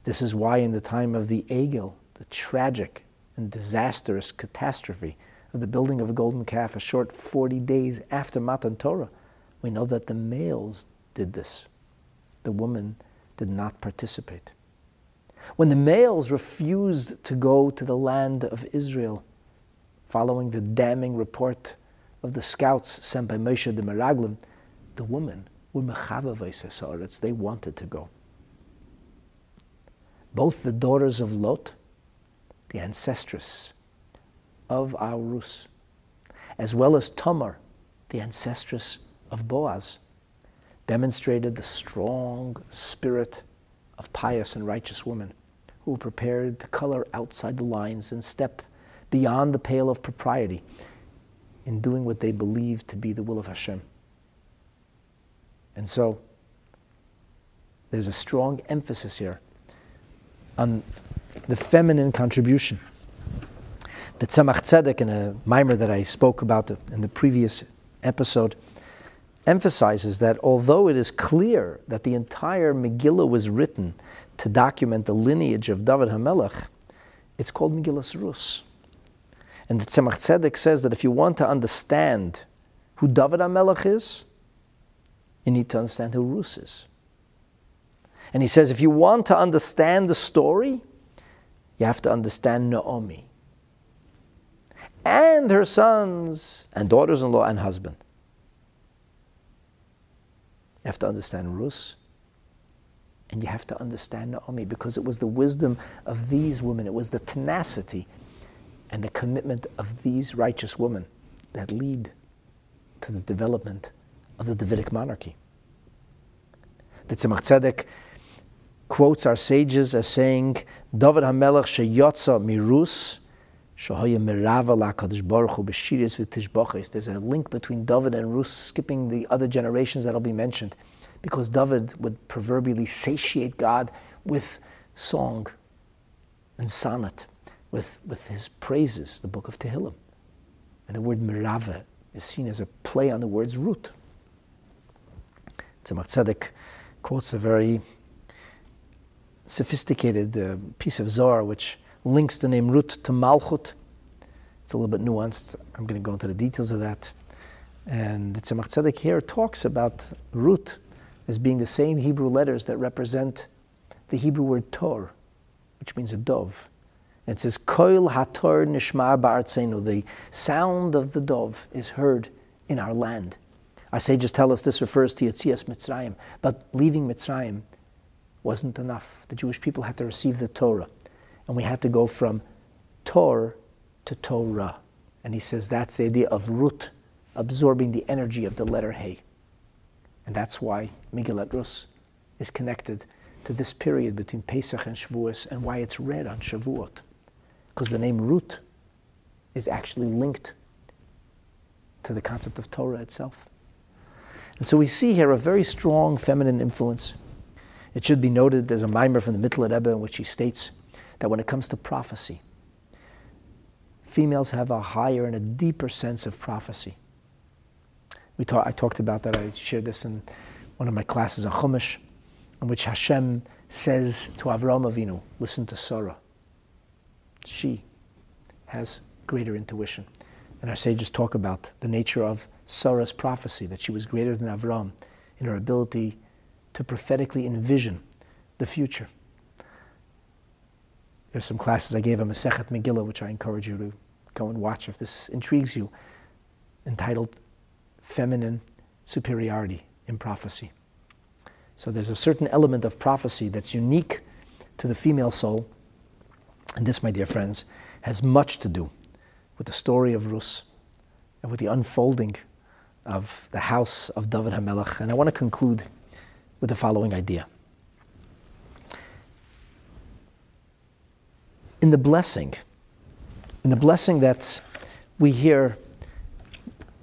this is why, in the time of the Egel, the tragic and disastrous catastrophe of the building of a golden calf, a short 40 days after Matan Torah, we know that the males did this. The woman did not participate. When the males refused to go to the land of Israel, following the damning report of the scouts sent by Moshe the Meraglim, the women were mechava they wanted to go. both the daughters of Lot, the ancestress of our as well as Tamar, the ancestress of Boaz, demonstrated the strong spirit of pious and righteous women who were prepared to color outside the lines and step beyond the pale of propriety in doing what they believe to be the will of Hashem. And so, there's a strong emphasis here on the feminine contribution. The Tzemach Tzedek, in a mimer that I spoke about in the previous episode, emphasizes that although it is clear that the entire Megillah was written to document the lineage of David HaMelech, it's called Megillah Rus. And the Tzemach Tzedek says that if you want to understand who David HaMelech is, you need to understand who Rus is. And he says if you want to understand the story, you have to understand Naomi and her sons and daughters in law and husband. You have to understand Rus and you have to understand Naomi because it was the wisdom of these women, it was the tenacity and the commitment of these righteous women that lead to the development of the Davidic monarchy. The Tzemach Tzedek quotes our sages as saying, David HaMelech sheyotza mirus, there's a link between David and Rus, skipping the other generations that'll be mentioned, because David would proverbially satiate God with song and sonnet with, with his praises, the book of Tehillim. And the word mirava is seen as a play on the words root. Tzemach Tzedek quotes a very sophisticated uh, piece of Zohar which links the name Rut to Malchut. It's a little bit nuanced. I'm going to go into the details of that. And the Tzemach Tzedek here talks about Rut as being the same Hebrew letters that represent the Hebrew word Tor, which means a dove. It says, Koil hator nishmar ba'artzenu. The sound of the dove is heard in our land. Our sages tell us this refers to Yetzias Mitzrayim. But leaving Mitzrayim wasn't enough. The Jewish people had to receive the Torah. And we had to go from Tor to Torah. And he says that's the idea of root, absorbing the energy of the letter Hey. And that's why Megillat Rus is connected to this period between Pesach and Shavuos and why it's read on Shavuot because the name root is actually linked to the concept of Torah itself. And so we see here a very strong feminine influence. It should be noted there's a mimer from the Mittler Rebbe in which he states that when it comes to prophecy, females have a higher and a deeper sense of prophecy. We talk, I talked about that, I shared this in one of my classes on Chumash, in which Hashem says to Avram Avinu, listen to Sarah she has greater intuition. And our sages talk about the nature of Sarah's prophecy, that she was greater than Avram in her ability to prophetically envision the future. There's some classes I gave on Masechet Megillah, which I encourage you to go and watch if this intrigues you, entitled Feminine Superiority in Prophecy. So there's a certain element of prophecy that's unique to the female soul and this, my dear friends, has much to do with the story of Rus and with the unfolding of the house of David HaMelech. And I want to conclude with the following idea. In the blessing, in the blessing that we hear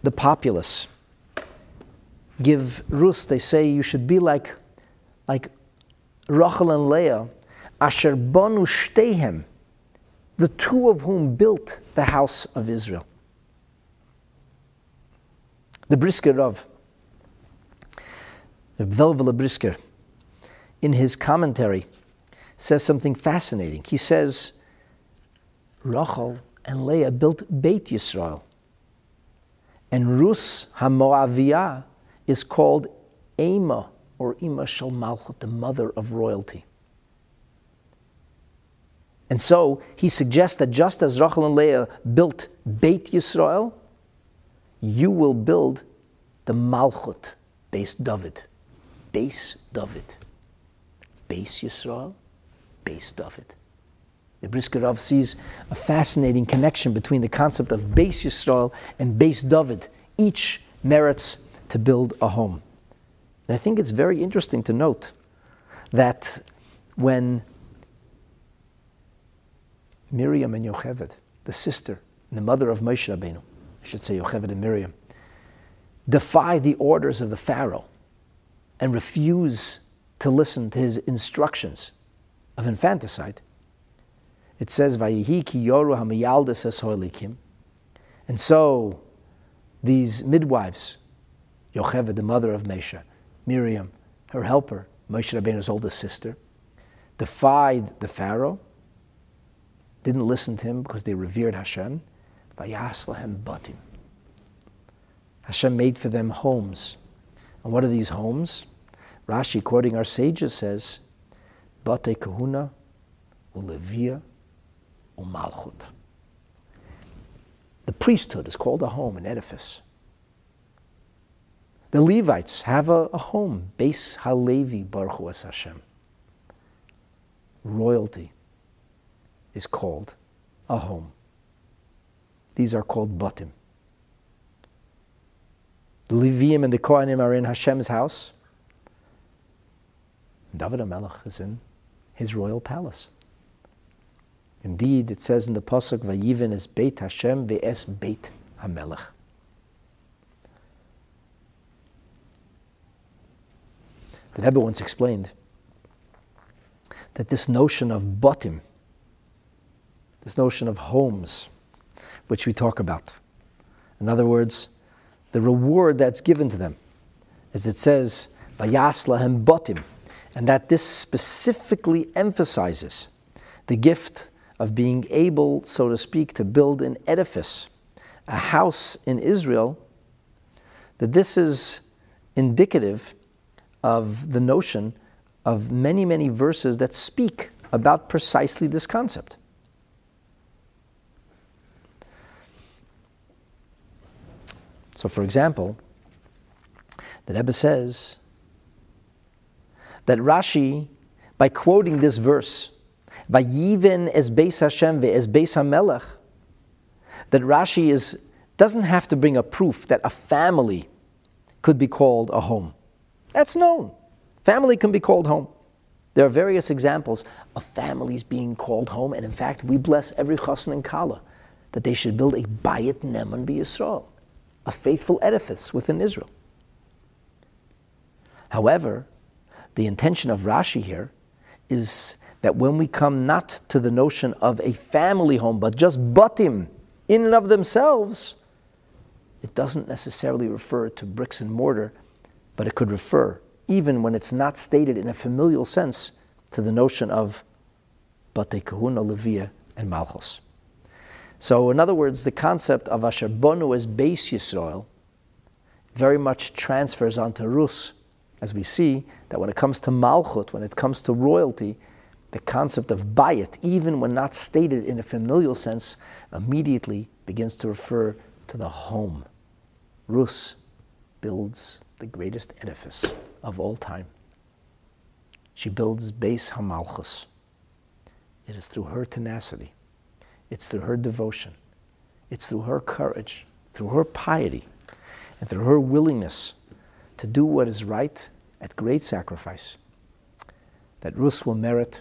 the populace give Rus, they say you should be like, like Rachel and Leah, asher bonu shtehem, the two of whom built the house of Israel. The Brisker of Velvela Brisker, in his commentary, says something fascinating. He says, Rachel and Leah built Beit Yisrael, and Rus HaMoaviyah is called Ema, or Ima Shal Malchut, the mother of royalty. And so he suggests that just as Rachel and Leah built Beit Yisrael, you will build the Malchut, base David. Base David. Base Yisrael, base David. The Brisker Rav sees a fascinating connection between the concept of base Yisrael and base David. Each merits to build a home. And I think it's very interesting to note that when Miriam and Yocheved, the sister and the mother of Moshe Rabbeinu, I should say Yocheved and Miriam, defy the orders of the Pharaoh and refuse to listen to his instructions of infanticide, it says, Vayihi ki yoru hamayaldes And so these midwives, Yocheved, the mother of Moshe, Miriam, her helper, Moshe Rabbeinu's oldest sister, defied the Pharaoh, didn't listen to him because they revered Hashem. Vayaslahem batim. Hashem made for them homes. And what are these homes? Rashi, quoting our sages, says, Bate kahuna, ulevia, umalchut. The priesthood is called a home, an edifice. The Levites have a, a home, Beis Halevi Baruch Hu Hashem. Royalty is called a home. These are called batim. The Levium and the Kohanim are in Hashem's house. David HaMelech is in his royal palace. Indeed, it says in the pasuk, "Vayivin es Beit Hashem ve'es Beit HaMelech." The Rebbe once explained that this notion of batim, this notion of homes, which we talk about, in other words, the reward that's given to them, as it says, "Vayaslahem batim," and that this specifically emphasizes the gift of being able, so to speak, to build an edifice, a house in Israel, that this is indicative of the notion of many, many verses that speak about precisely this concept. So, for example, the Rebbe says that Rashi, by quoting this verse, Vayiven es Beis Hashem ve es Beis HaMelech, that Rashi is, doesn't have to bring a proof that a family could be called a home. That's known. Family can be called home. There are various examples of families being called home, and in fact, we bless every chassan and kala that they should build a bayit neman b'Yisrael, a faithful edifice within Israel. However, the intention of Rashi here is that when we come not to the notion of a family home, but just batim in and of themselves, it doesn't necessarily refer to bricks and mortar, but it could refer, even when it's not stated in a familial sense, to the notion of bate kahuna, levia, and malchus. So, in other words, the concept of asher bonu as Beis Yisrael very much transfers onto Rus, as we see that when it comes to malchut, when it comes to royalty, the concept of bayit, even when not stated in a familial sense, immediately begins to refer to the home. Rus builds the greatest edifice of all time. She builds Beis Hamalchus. It is through her tenacity, it's through her devotion, it's through her courage, through her piety, and through her willingness to do what is right at great sacrifice that Rus will merit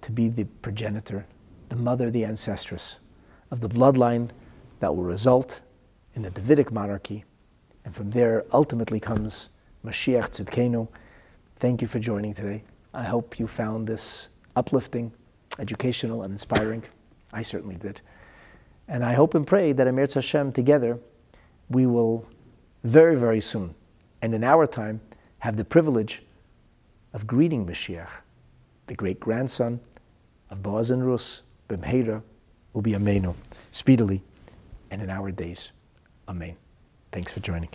to be the progenitor, the mother, the ancestress of the bloodline that will result in the Davidic monarchy. And from there, ultimately comes Mashiach Tzidkenu. Thank you for joining today. I hope you found this uplifting, educational, and inspiring. I certainly did. And I hope and pray that Amir Hashem together, we will very, very soon, and in our time, have the privilege of greeting Mashiach, the great grandson of Boaz and Rus, B'mheira, will be Amenu, speedily and in our days. Amen. Thanks for joining.